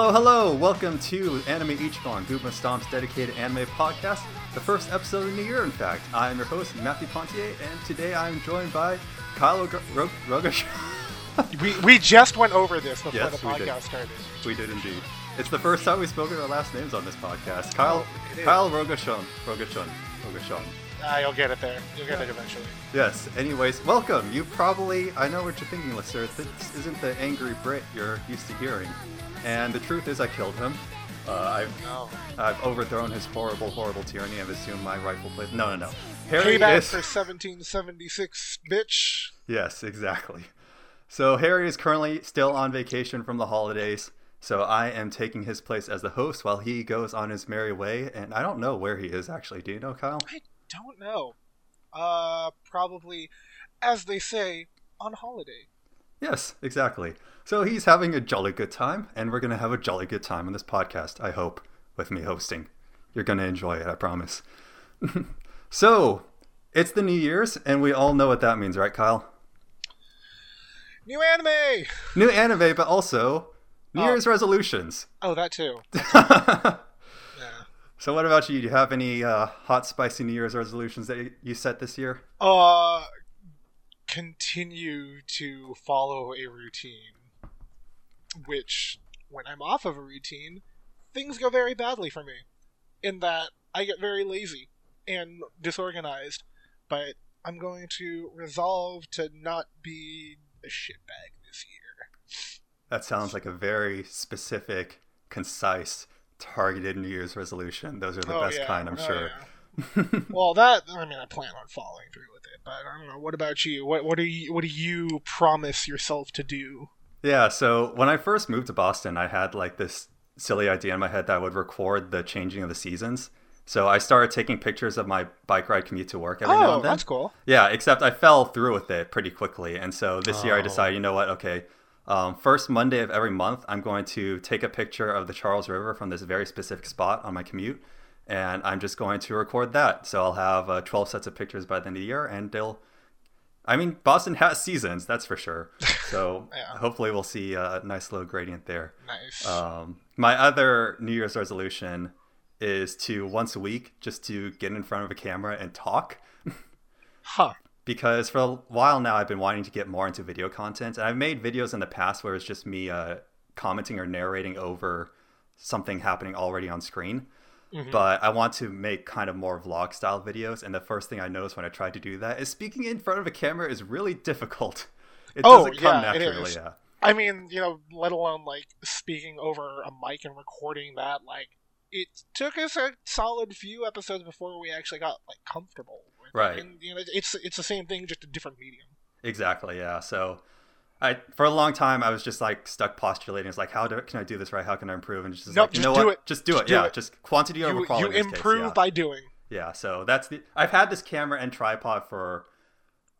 Hello, hello! Welcome to Anime Ichiban, Guma Stomp's dedicated anime podcast, the first episode of the year, in fact. I am your host, Matthew Pontier, and today I am joined by Kyle Ro- Rogash. we, we just went over this before Yes, the podcast started. we did indeed. It's the first time we've spoken our last names on this podcast. Oh, Kyle, Oh. Kyle Rogashon. Rogashon. Rogashon. Ah, you'll get it there. You'll get it eventually. Yes, anyways, welcome. You probably, I know what you're thinking, listener. This isn't the angry Brit you're used to hearing. And the truth is, I killed him. Uh, I've, No. I've overthrown his horrible, horrible tyranny. I've assumed my rightful place. No, no, no. Harry Payback is. for 1776, bitch. Yes, exactly. So Harry is currently still on vacation from the holidays. So I am taking his place as the host while he goes on his merry way. And I don't know where he is actually. Do you know, Kyle? I don't know. Uh, probably, as they say, on holiday. Yes, exactly. So he's having a jolly good time, and we're going to have a jolly good time on this podcast, I hope, with me hosting. You're going to enjoy it, I promise. so, it's the New Year's, and we all know what that means, right, Kyle? New anime! New anime, but also New Oh. Year's resolutions. Oh, that too. so, what about you? Do you have any uh, hot, spicy New Year's resolutions that you- you set this year? Uh, continue to follow a routine. Which, when I'm off of a routine, things go very badly for me. In that, I get very lazy and disorganized. But I'm going to resolve to not be a shitbag this year. That sounds like a very specific, concise, targeted New Year's resolution. Those are the Oh, best yeah. kind, I'm Oh, sure. yeah. well, that I mean, I plan on following through with it, but I don't know. What about you? What what do you what do you promise yourself to do? Yeah, so when I first moved to Boston, I had like this silly idea in my head that I would record the changing of the seasons. So I started taking pictures of my bike ride commute to work every now Oh, and then. that's cool. Yeah, except I fell through with it pretty quickly. And so this year I Oh. decided, you know what, okay, um, first Monday of every month, I'm going to take a picture of the Charles River from this very specific spot on my commute. And I'm just going to record that. So I'll have uh, 12 sets of pictures by the end of the year. And they'll, I mean, Boston has seasons, that's for sure. So Yeah. hopefully we'll see a nice little gradient there. Nice. Um, my other New Year's resolution is to once a week just to get in front of a camera and talk huh. Because for a while now I've been wanting to get more into video content, and I've made videos in the past where it's just me uh, commenting or narrating over something happening already on screen. Mhm. But I want to make kind of more vlog style videos, and the first thing I noticed when I tried to do that is speaking in front of a camera is really difficult. It Oh, doesn't come yeah, naturally. Yeah. I mean, you know, let alone like speaking over a mic and recording that. Like, it took us a solid few episodes before we actually got like comfortable. Right. And you know, it's it's the same thing, just a different medium. Exactly. Yeah. So, I for a long time I was just like stuck postulating. It's like, how do, can I do this right? How can I improve? And just Nope, like, you know do what? it. Just do Just it. do yeah. it. Just quantity over You, quality. you this case, improve yeah. by doing. Yeah. So that's the. I've had this camera and tripod for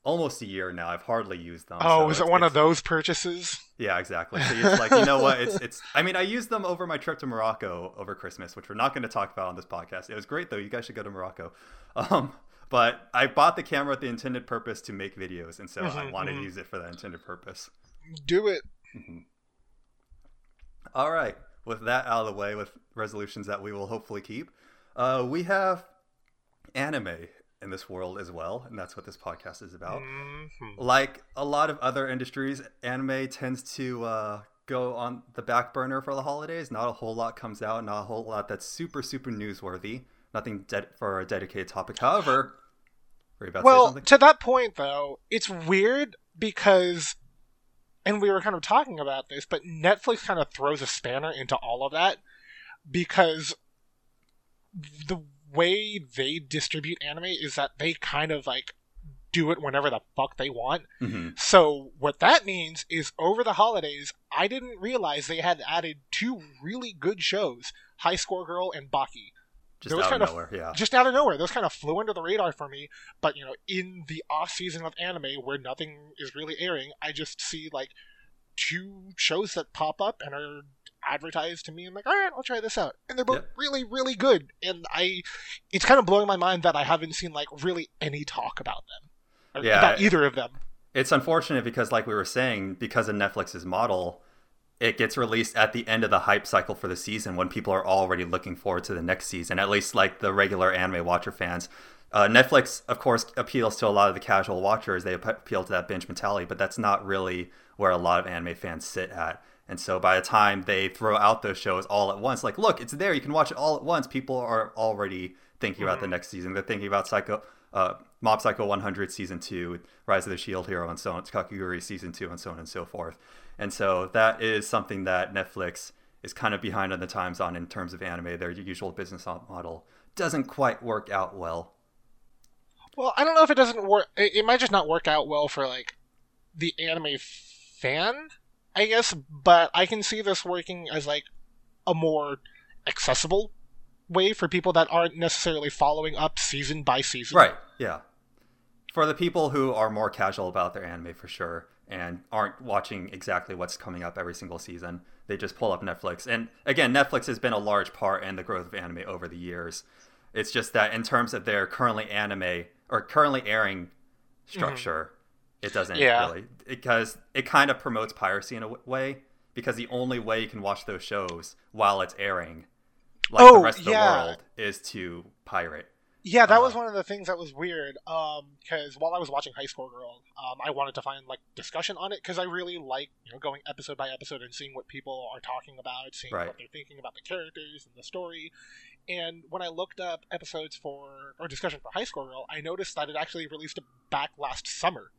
almost a year now. I've hardly used them. Oh, so is it one of those purchases? Yeah, exactly. So it's like, you know what? It's it's. I mean, I used them over my trip to Morocco over Christmas, which we're not going to talk about on this podcast. It was great though. You guys should go to Morocco. Um, but I bought the camera with the intended purpose to make videos, and so I Mhm, wanted to mhm. use it for that intended purpose. Do it. All right. With that out of the way, with resolutions that we will hopefully keep, uh, we have anime in this world as well, and that's what this podcast is about. Mhm. Like a lot of other industries, anime tends to uh, go on the back burner for the holidays. Not a whole lot comes out, not a whole lot that's super, super newsworthy. Nothing de- for a dedicated topic. However, were you about to say Well, something? to that point, though, it's weird because, and we were kind of talking about this, but Netflix kind of throws a spanner into all of that because the way they distribute anime is that they kind of like do it whenever the fuck they want. Mhm. So what that means is over the holidays, I didn't realize they had added two really good shows, High Score Girl and Baki Just out of of- nowhere, yeah. just out of nowhere. Those kind of flew under the radar for me. But you know, in the off season of anime where nothing is really airing, I just see like two shows that pop up and are advertised to me. I'm like, all right, I'll try this out, and they're both Yep. really, really good. And I, it's kind of blowing my mind that I haven't seen like really any talk about them, Yeah, about either of them. It's unfortunate because, like we were saying, because of Netflix's model, it gets released at the end of the hype cycle for the season when people are already looking forward to the next season. At least like the regular anime watcher fans. Uh, Netflix, of course, appeals to a lot of the casual watchers. They appeal to that binge mentality, but that's not really where a lot of anime fans sit at. And so by the time they throw out those shows all at once, like, look, it's there, you can watch it all at once, people are already thinking mm-hmm. about the mm-hmm. next season. They're thinking about Psycho, uh, Mob Psycho 100 season two, Rise of the Shield Hero, and so on, Kakegurui season two, and so on and so forth. And so that is something that Netflix is kind of behind on the times on in terms of anime. Their usual business model doesn't quite work out well. Well, I don't know if it doesn't work. It might just not work out well for like the anime fan, I guess. But I can see this working as like a more accessible way for people that aren't necessarily following up season by season. Right. Yeah. For the people who are more casual about their anime, for sure, and aren't watching exactly what's coming up every single season, they just pull up Netflix. And again, Netflix has been a large part in the growth of anime over the years. It's just that in terms of their currently anime or currently airing structure, mm-hmm. it doesn't yeah. really because it kind of promotes piracy in a way because the only way you can watch those shows while it's airing like oh, the rest of the world is to pirate. Yeah, that uh, was one of the things that was weird. Because um, while I was watching High Score Girl, um, I wanted to find like discussion on it because I really like you know going episode by episode and seeing what people are talking about, seeing right. what they're thinking about the characters and the story. And when I looked up episodes for or discussion for High Score Girl, I noticed that it actually released back last summer,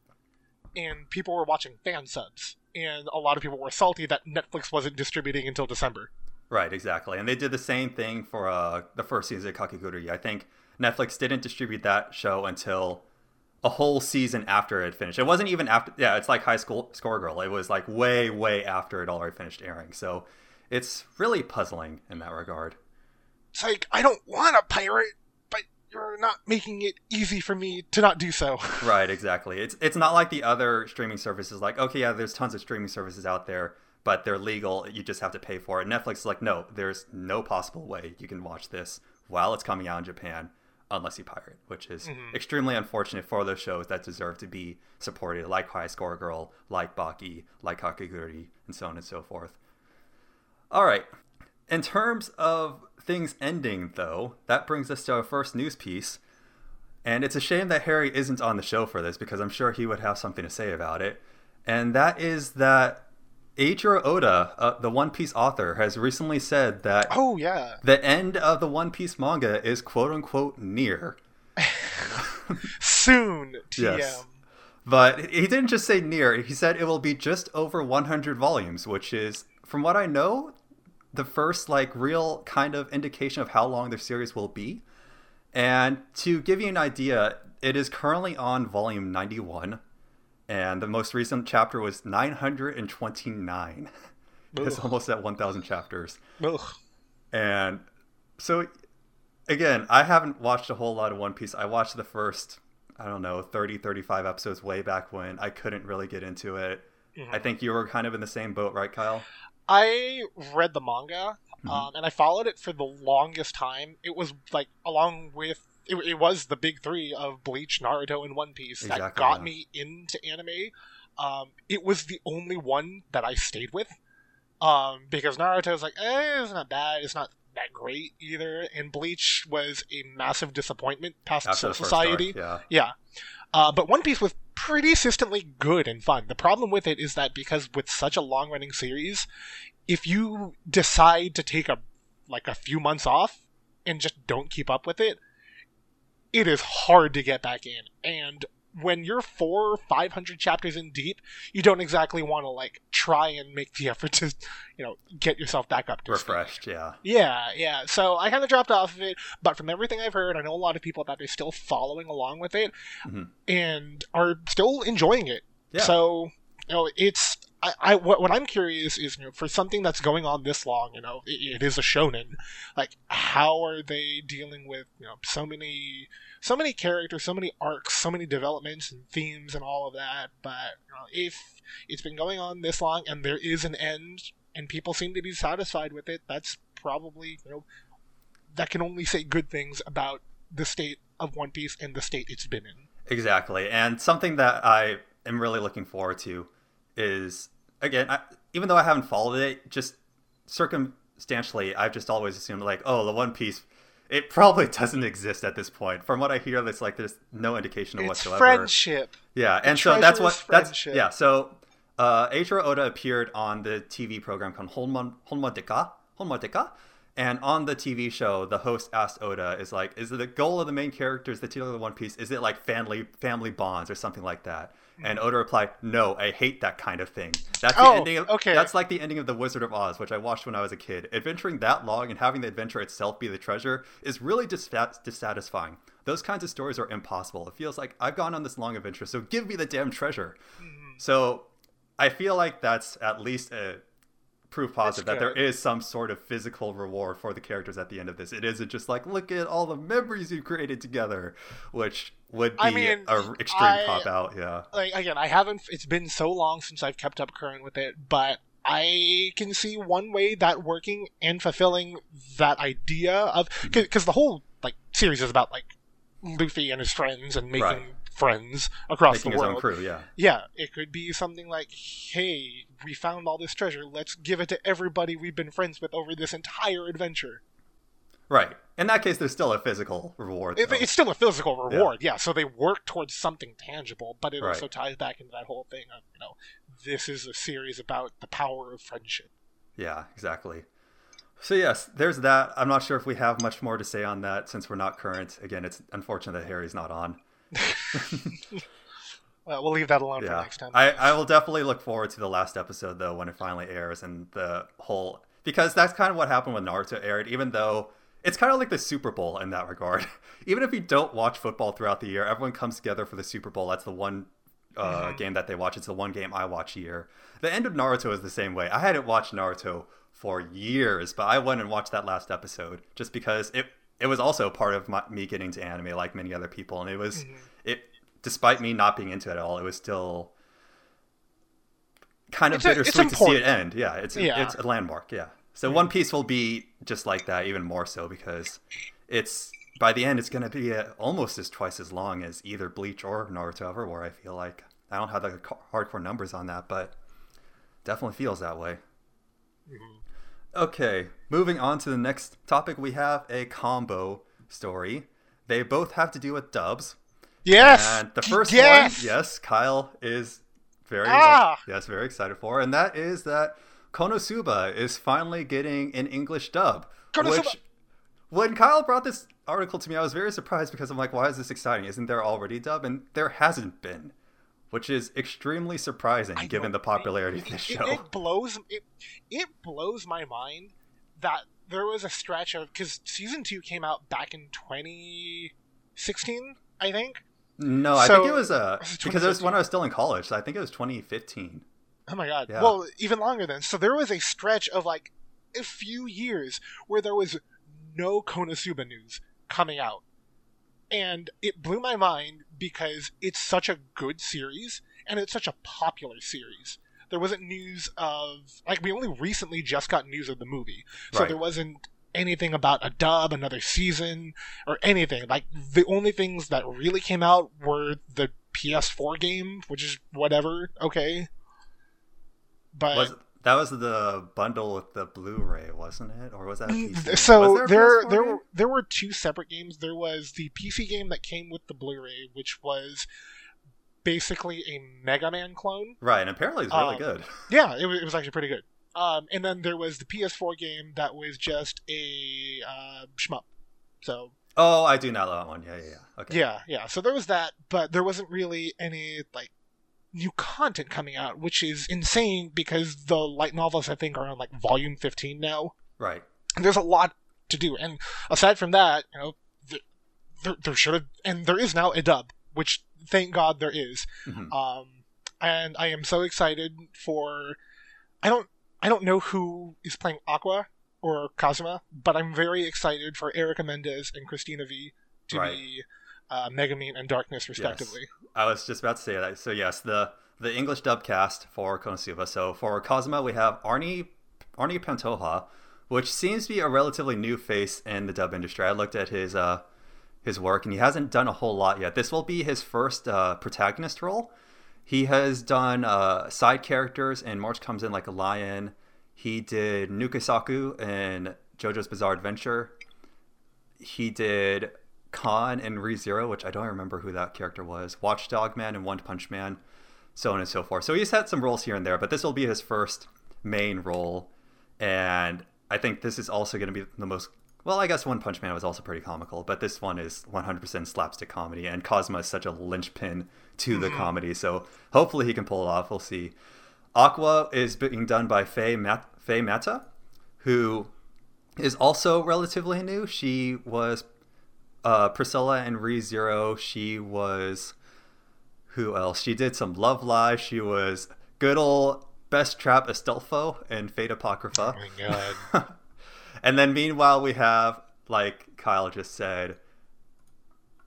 and people were watching fan subs, and a lot of people were salty that Netflix wasn't distributing until December. Right, exactly. And they did the same thing for uh, the first season of Kakegurui. I think Netflix didn't distribute that show until a whole season after it finished. It wasn't even after, yeah, it's like High School Score Girl. It was like way, way after it already finished airing. So it's really puzzling in that regard. It's like, I don't want a pirate, but you're not making it easy for me to not do so. right, exactly. It's, it's not like the other streaming services, like, okay, yeah, there's tons of streaming services out there but they're legal. You just have to pay for it. Netflix is like, no, there's no possible way you can watch this while it's coming out in Japan unless you pirate, which is mm-hmm. extremely unfortunate for those shows that deserve to be supported, like High Score Girl, like Baki, like Kakegurui, and so on and so forth. All right. In terms of things ending, though, that brings us to our first news piece. And it's a shame that Harry isn't on the show for this because I'm sure he would have something to say about it. And that is that Eiichiro Oda, uh, the One Piece author, has recently said that oh yeah, the end of the One Piece manga is quote unquote near. Soon, TM. Yes. But he didn't just say near. He said it will be just over 100 volumes, which is, from what I know, the first like real kind of indication of how long the series will be. And to give you an idea, it is currently on volume 91 and the most recent chapter was 929. it's almost at 1,000 chapters. Ugh. And so, again, I haven't watched a whole lot of One Piece. I watched the first, I don't know, 30, 35 episodes way back when. I couldn't really get into it. Mm-hmm. I think you were kind of in the same boat, right, Kyle? I read the manga, mm-hmm. um, and I followed it for the longest time. It was like along with it, it was the big three of Bleach, Naruto, and One Piece exactly, that got yeah. me into anime. Um, it was the only one that I stayed with um, because Naruto was like, eh, it's not bad, it's not that great either, and Bleach was a massive disappointment past After Society. Yeah, yeah. Uh, but One Piece was pretty consistently good and fun. The problem with it is that because with such a long running series, if you decide to take a like a few months off and just don't keep up with it, it is hard to get back in. And when you're four or five hundred chapters in deep, you don't exactly want to like try and make the effort to, you know, get yourself back up to refreshed. Speed. Yeah, yeah, yeah. So I kind of dropped off of it, but from everything I've heard, I know a lot of people that are still following along with it mm-hmm. and are still enjoying it. Yeah. So you know, it's I, I what, what I'm curious is you know for something that's going on this long, you know, it, it is a shonen. Like, how are they dealing with you know so many so many characters, so many arcs, so many developments and themes and all of that? But you know, if it's been going on this long and there is an end and people seem to be satisfied with it, that's probably you know that can only say good things about the state of One Piece and the state it's been in. Exactly, and something that I am really looking forward to is again I, even though I haven't followed it, just circumstantially, I've just always assumed like, oh, the One Piece. It probably doesn't exist at this point. From what I hear, it's like there's no indication of It's whatsoever. friendship. Yeah, and The so that's what that's yeah. So uh, Eiichiro Oda appeared on the TV program called Honmon Honma Deka, and on the TV show, the host asked Oda, "Is like, is the goal of the main characters, the title of the One Piece, is it like family family bonds or something like that?" And Oda replied, "No, I hate that kind of thing. That's the Oh, ending. Of, okay. That's like the ending of The Wizard of Oz, which I watched when I was a kid. Adventuring that long and having the adventure itself be the treasure is really disfat- dissatisfying. Those kinds of stories are impossible. It feels like I've gone on this long adventure, so give me the damn treasure. Mm-hmm. So I feel like that's at least a proof positive that there is some sort of physical reward for the characters at the end of this. It isn't just like look at all the memories you created together, which would be I mean, a extreme I- cop out. Yeah. like again, I haven't. It's been so long since I've kept up current with it, but I can see one way that working and fulfilling that idea of Mm-hmm. because the whole like series is about like Luffy and his friends and making Right. friends across Making the his world. own crew. Yeah. Yeah, it could be something like, "Hey, we found all this treasure. Let's give it to everybody we've been friends with over this entire adventure." Right. In that case, there's still a physical reward. It, it's still a physical reward, yeah. So they work towards something tangible, but it Right. also ties back into that whole thing of you know, this is a series about the power of friendship. Yeah, exactly. So yes, there's that. I'm not sure if we have much more to say on that since we're not current. Again, it's unfortunate that Harry's not on. Well, we'll leave that alone for Yeah, next time. I, I will definitely look forward to the last episode though when it finally airs and the whole because that's kind of what happened when Naruto aired. Even though it's kind of like the Super Bowl in that regard. even if you don't watch football throughout the year, everyone comes together for the Super Bowl. That's the one uh, Mhm. game that they watch. It's the one game I watch a year. The end of Naruto is the same way. I hadn't watched Naruto for years, but I went and watched that last episode just because it it was also part of my, me getting to anime like many other people, and it was Mhm. It despite me not being into it at all, it was still kind of It's a- bittersweet to see it end. Yeah, it's Yeah. it's a landmark. Yeah. So One Piece will be just like that, even more so because it's by the end it's going to be uh, almost as twice as long as either Bleach or Naruto Everwhere. I feel like I don't have the hardcore numbers on that, but definitely feels that way. Mhm. Okay, moving on to the next topic, we have a combo story. They both have to do with dubs. Yes. And the first yes! one, yes, Kyle is very Ah! yes, very excited for, and that is that Konosuba is finally getting an English dub. Konosuba! Which, when Kyle brought this article to me, I was very surprised because I'm like, why is this exciting? Isn't there already dub? And there hasn't been, which is extremely surprising I given know. the popularity of It- this it, show. it blows it, it blows my mind that there was a stretch of because season two came out back in 2016, I think. No, I think it was uh, because it was when I was still in college. So I think it was 2015. Oh my god. Yeah. Well, even longer than. So there was a stretch of like a few years where there was no Konosuba news coming out. And it blew my mind because it's such a good series and it's such a popular series. There wasn't news of like we only recently just got news of the movie. So Right. there wasn't anything about a dub, another season, or anything. Like the only things that really came out were the PS4 game, which is whatever, okay. But Was that was the bundle with the Blu-ray, wasn't it, or was that? Mm, PC? so Was there PS4 there were there were two separate games. There was the PC game that came with the Blu-ray, which was basically a Mega Man clone. right, and apparently it's really Um, good. Yeah, it was, it was actually pretty good. Um, and then there was the PS4 game that was just a uh, shmup. So Oh, I do know that one. Yeah, yeah, yeah. Okay. yeah, yeah. So there was that, but there wasn't really any like new content coming out, which is insane because the light novels I think are on like volume 15 now. Right. And there's a lot to do. And aside from that, you know, th- there, there should have, and there is now a dub, which thank God there is. Mhm. Um, and I am so excited for. I don't. I don't know who is playing Aqua or Kazuma, but I'm very excited for Erica Mendez and Cristina Vee to Right. be uh, Megumin and Darkness, respectively. I was just about to say that. So yes, the the English dub cast for Konosuba. So for Kazuma, we have Arnie Arnie Pantoja, which seems to be a relatively new face in the dub industry. I looked at his uh his work, and he hasn't done a whole lot yet. This will be his first uh, protagonist role. He has done uh, side characters and March Comes In Like a Lion. He did Nukesaku in JoJo's Bizarre Adventure. He did Khan in ReZero, which I don't remember who that character was. Watchdog Man and One Punch Man, so on and so forth. So he's had some roles here and there, but this will be his first main role. And I think this is also going to be the most. Well, I guess One Punch Man was also pretty comical, but this one is 100% slapstick comedy, and Kazuma is such a linchpin to the comedy. So hopefully he can pull it off. We'll see. Aqua is being done by Faye, Mat- Faye Mata, who is also relatively new. She was uh, Priscilla in ReZero. She was who else? She did some Love Live. She was good old Best Trap Astolfo in Fate Apocrypha. Oh my god. and then meanwhile we have like Kyle just said.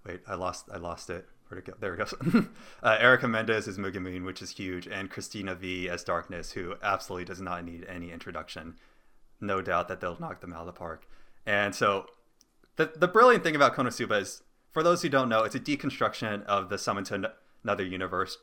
Wait, I lost. I lost it. Where'd it go? There it goes. uh, Erica Mendez is Megumin, which is huge, and Cristina Vee as Darkness, who absolutely does not need any introduction. No doubt that they'll knock them out of the park. And so, the the brilliant thing about Konosuba is, for those who don't know, it's a deconstruction of the Summon to Another Universe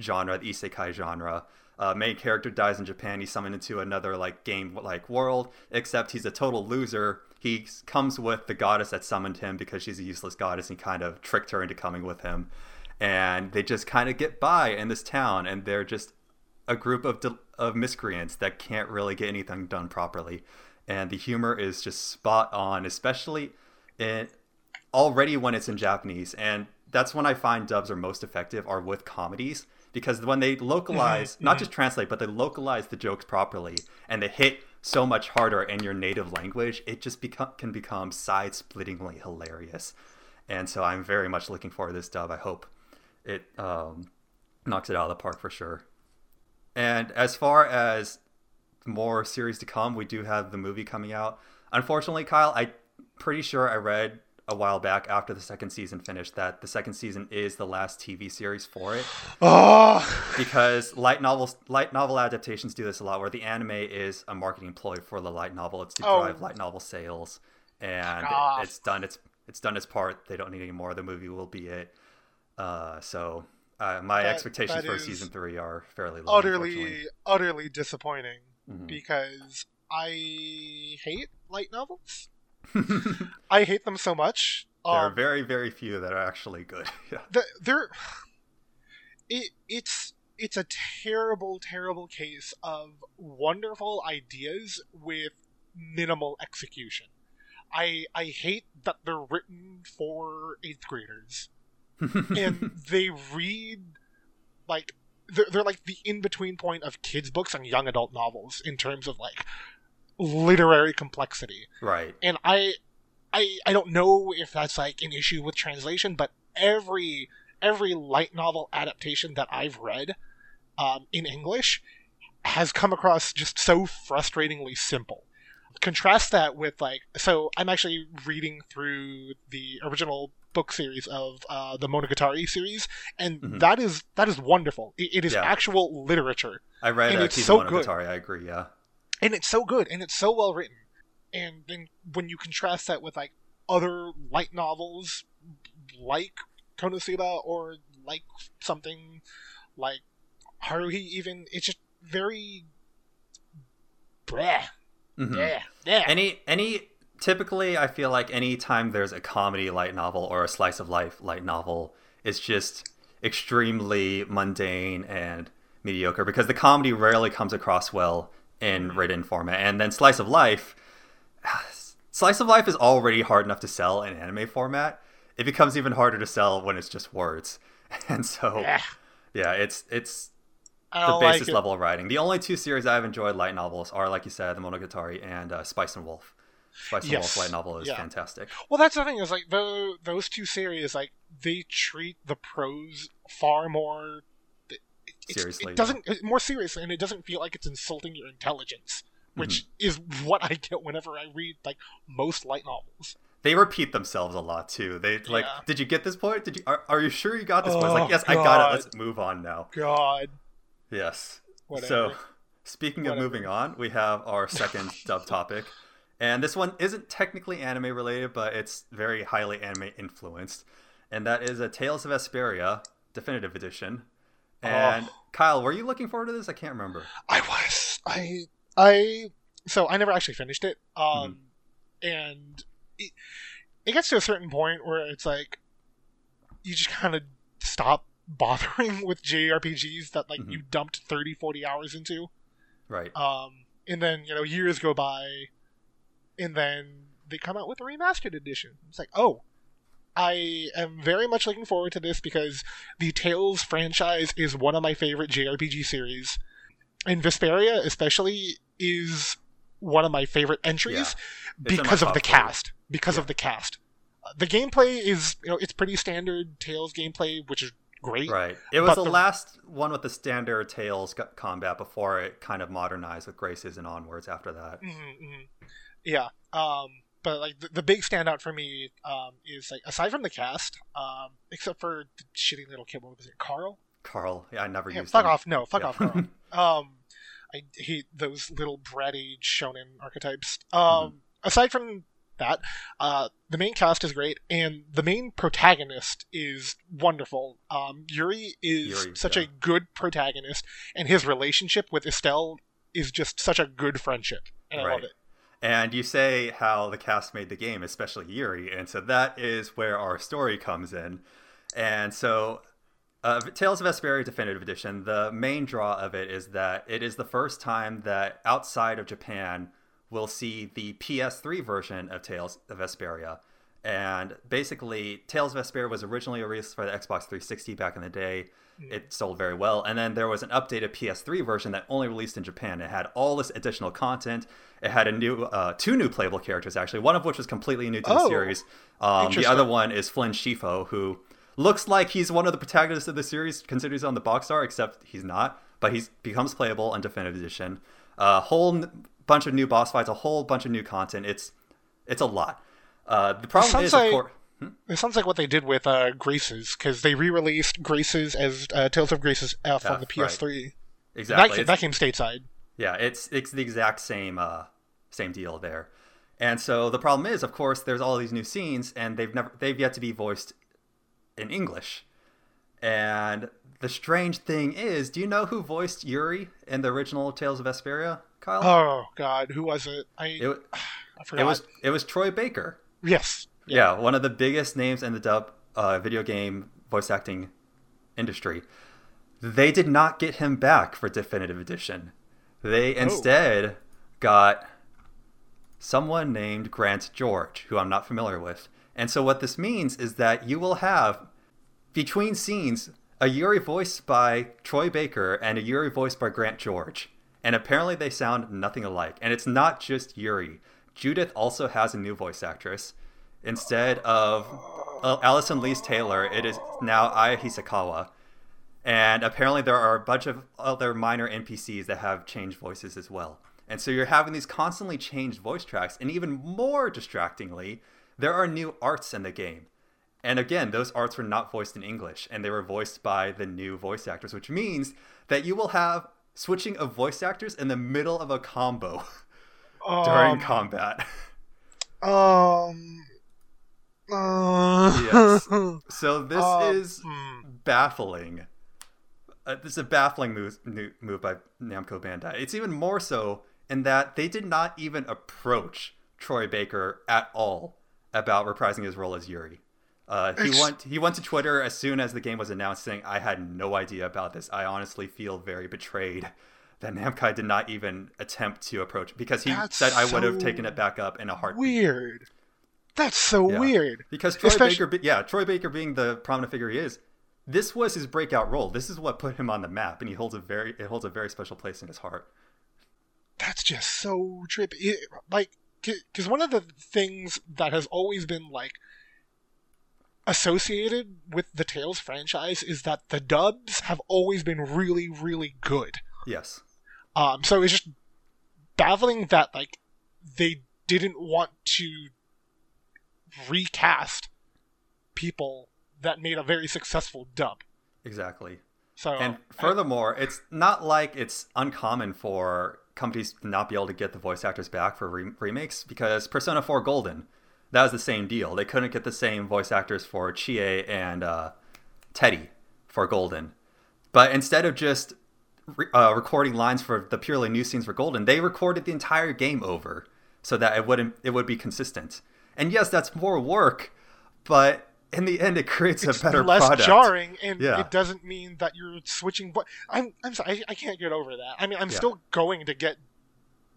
genre, the isekai genre. Uh, main character dies in Japan. He's summoned into another like game like world, except he's a total loser. He comes with the goddess that summoned him because she's a useless goddess and kind of tricked her into coming with him. And they just kind of get by in this town, and they're just a group of de- of miscreants that can't really get anything done properly. And the humor is just spot on, especially in already when it's in Japanese. And that's when I find dubs are most effective are with comedies because when they localize, not just translate, but they localize the jokes properly and they hit so much harder in your native language, it just become, can become side-splittingly hilarious. And so I'm very much looking forward to this dub. I hope it um, knocks it out of the park for sure. And as far as more series to come, we do have the movie coming out. Unfortunately, Kyle, I'm pretty sure I read a while back after the second season finished that the second season is the last TV series for it. Oh, because light novels light novel adaptations do this a lot where the anime is a marketing ploy for the light novel. It's to Oh. drive light novel sales and it, it's done its it's done its part. They don't need any more. The movie will be it. Uh, so uh, my That- expectations that for season three are fairly low utterly, utterly disappointing Mhm. because I hate light novels. I hate them so much. there are Um, very very few that are actually good. Yeah. The, they're it it's it's a terrible terrible case of wonderful ideas with minimal execution. I i hate that they're written for eighth graders and they read like they're, they're like the in-between point of kids books and young adult novels in terms of like literary complexity right and I, I, I don't know if that's like an issue with translation, but every every light novel adaptation that I've read um, in English has come across just so frustratingly simple. Contrast that with like, so I'm actually reading through the original book series of uh, the Monogatari series, and Mhm. that is that is wonderful. It, it is Yeah. actual literature i read And uh, it's so good. monogatari i agree yeah and it's so good and it's so well written. And then when you contrast that with like other light novels like konosuba or like something like haruhi even it's just very bleh. Mhm. yeah yeah. Any any typically i feel like anytime there's a comedy light novel or a slice of life light novel it's just extremely mundane and mediocre because the comedy rarely comes across well in written format and then slice of life slice of life is already hard enough to sell in anime format it becomes even harder to sell when it's just words and so yeah yeah it's it's the basis like level of writing. The only two series I've enjoyed light novels are, like you said, the Monogatari and uh, Spice and Wolf. Spice and Yes. Wolf light novel is Yeah. fantastic. Well, that's the thing is like tho- those two series, like they treat the prose far more Seriously, It doesn't it- more seriously, and it doesn't feel like it's insulting your intelligence, which Mm-hmm. is what I get whenever I read like most light novels. They repeat themselves a lot too. They like, Yeah. did you get this point? Did you? Are, are you sure you got this point? It's Oh, like, yes, I got it. Let's move on now. God, Yes. whatever. So, speaking of moving on, we have our second dub topic. And this one isn't technically anime related, but it's very highly anime influenced. And that is a Tales of Vesperia Definitive Edition. And Oh. Kyle, were you looking forward to this? I can't remember. I was. I. I. So I never actually finished it. Um, Mm-hmm. and it, it gets to a certain point where it's like you just kind of stop bothering with JRPGs that like Mhm. you dumped 30, 40 hours into. Right. Um, and then you know years go by, and then they come out with a remastered edition. It's like, oh, I am very much looking forward to this because the Tales franchise is one of my favorite JRPG series, and Vesperia especially is one of my favorite entries my because of the cast. Because Yeah. of the cast, the gameplay is you know it's pretty standard Tales gameplay, which is great. Right. It was the, the- last one with the standard Tales combat before it kind of modernized with Graces and onwards after that. hmm hmm Yeah. Um, but like the, the big standout for me um, is like aside from the cast, um, except for the shitty little kid, what was it, Carl? Carl, yeah, I never Yeah, used fuck him. off! No, fuck Yeah. off, Carl. um, I hate those little bratty shonen archetypes. Um, Mm-hmm. aside from that, uh, the main cast is great, and the main protagonist is wonderful. Um, Yuri is Yuri, such yeah. a good protagonist, and his relationship with Estelle is just such a good friendship, and I love it. And you say how the cast made the game, especially Yuri, and so that is where our story comes in. And so, uh, Tales of Vesperia Definitive Edition, the main draw of it is that it is the first time that outside of Japan we'll see the PS3 version of Tales of Vesperia. And basically, Tales of Vesperia was originally released for the Xbox 360 back in the day. It sold very well. And then there was an updated PS3 version that only released in Japan. It had all this additional content. It had a new, uh, two new playable characters actually. One of which was completely new to the Oh, series. Um, the other one is Flynn Scifo, who looks like he's one of the protagonists of the series, considered he's on the box art, except he's not. But he becomes playable in Definitive Edition. A whole n- bunch of new boss fights, a whole bunch of new content. It's it's a lot. Uh, the problem is, of like- It sounds like what they did with uh, Graces because they re-released Graces as uh, Tales of Graces F on the PS3. exactly. That, came, that came stateside. Yeah, it's it's the exact same uh, same deal there. And so the problem is, of course, there's all these new scenes, and they've never they've yet to be voiced in English. And the strange thing is, do you know who voiced Yuri in the original Tales of Vesperia, Kyle? Oh God, who was it? I it, I forgot. it was it was Troy Baker. yes. Yeah, one of the biggest names in the dub uh, video game voice acting industry. They did not get him back for definitive edition. They instead got someone named Grant George, who I'm not familiar with. And so what this means is that you will have between scenes a Yuri voiced by Troy Baker and a Yuri voiced by Grant George. And apparently they sound nothing alike. And it's not just Yuri. Judith also has a new voice actress. Instead of uh, Allison Lee's Taylor, it is now Aya Hisakawa. And apparently there are a bunch of other minor NPCs that have changed voices as well. And so you're having these constantly changed voice tracks. And even more distractingly, there are new arts in the game. And again, those arts were not voiced in English, and they were voiced by the new voice actors, which means that you will have switching of voice actors in the middle of a combo during Um, combat. Um. Uh, Yes. So this Um, is hmm. baffling. Uh, this is a baffling move, move by Namco Bandai. It's even more so in that they did not even approach Troy Baker at all about reprising his role as Yuri. Uh, he went he went to Twitter as soon as the game was announced, saying, "I had no idea about this. I honestly feel very betrayed." That Namco did not even attempt to approach because he That's said I would have taken it back up in a heartbeat. Weird. That's so Yeah. weird. Because Troy Especially- Baker, yeah, Troy Baker being the prominent figure he is, this was his breakout role. This is what put him on the map, and he holds a very it holds a very special place in his heart. That's just so trippy. It- like, because one of the things that has always been like associated with the Tales franchise is that the dubs have always been really, really good. Yes, Um, so it's just baffling that like they didn't want to recast people that made a very successful dub. exactly. So And furthermore, it's not like it's uncommon for companies to not be able to get the voice actors back for re- remakes because Persona 4 Golden, that was the same deal. They couldn't get the same voice actors for Chie and uh, Teddy for Golden. But instead of just re- uh, recording lines for the purely new scenes for Golden, they recorded the entire game over so that it wouldn't it would be consistent. And yes, that's more work, but in the end, it creates it's a better less product. jarring, and Yeah. it doesn't mean that you're switching. But I'm I'm sorry, I, I can't get over that. I mean, I'm Yeah. still going to get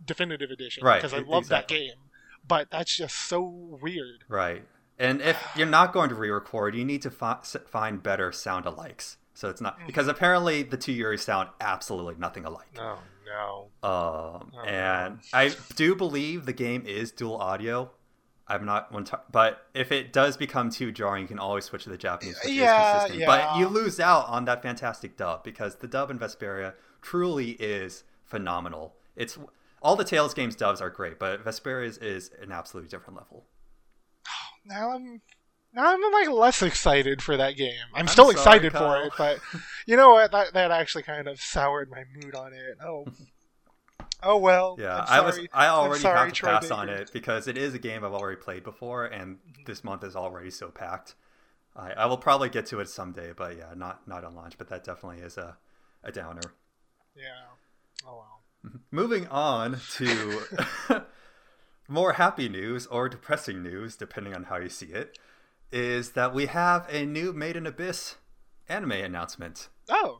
definitive edition Right, because I love that game, but that's just so weird. Right. And if you're not going to re-record, you need to fi- find better sound alikes. So it's not because apparently the two Yuri sound absolutely nothing alike. Oh no. Um, Oh, and no. I do believe the game is dual audio. I'm not one, t- but if it does become too jarring, you can always switch to the Japanese, which Yeah, is consistent. But you lose out on that fantastic dub because the dub in Vesperia truly is phenomenal. It's all the Tales games dubs are great, but Vesperia's is an absolutely different level. Now I'm now I'm like less excited for that game. I'm, I'm still sorry, excited Kyle. for it, but you know what? That that actually kind of soured my mood on it. Oh. Oh well. Yeah, I was. I already sorry, have to Troy pass on it because it is a game I've already played before, and mm-hmm. this month is already so packed. I, I will probably get to it someday, but yeah, not not on launch. But that definitely is a a downer. Yeah. Oh well. Mm-hmm. Moving on to more happy news or depressing news, depending on how you see it, is that we have a new Made in Abyss anime announcement. Oh.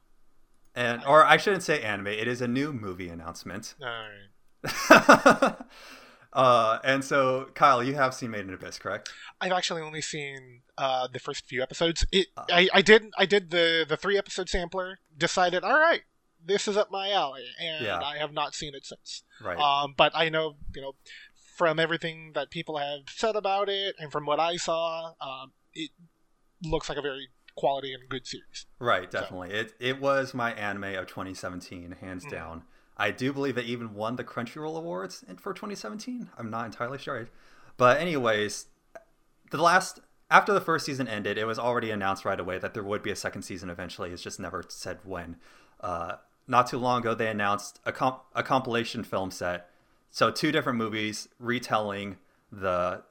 And or I shouldn't say anime, it is a new movie announcement. All right. uh, and so Kyle, you have seen Made in Abyss, correct? I've actually only seen uh, the first few episodes. It, Uh. I, I did, I did the the three episode sampler. Decided, all right, this is up my alley, and Yeah. I have not seen it since. Right. Um, but I know, you know, from everything that people have said about it, and from what I saw, um, it looks like a very quality and good series. Right, definitely. It it was my anime of 2017, hands Mhm. down. I do believe it even won the Crunchyroll Awards in- for 2017. I'm not entirely sure. But anyways, the last after the first season ended, it was already announced right away that there would be a second season eventually. It's just never said when. Uh, not too long ago, they announced a comp- a compilation film set. So two different movies retelling the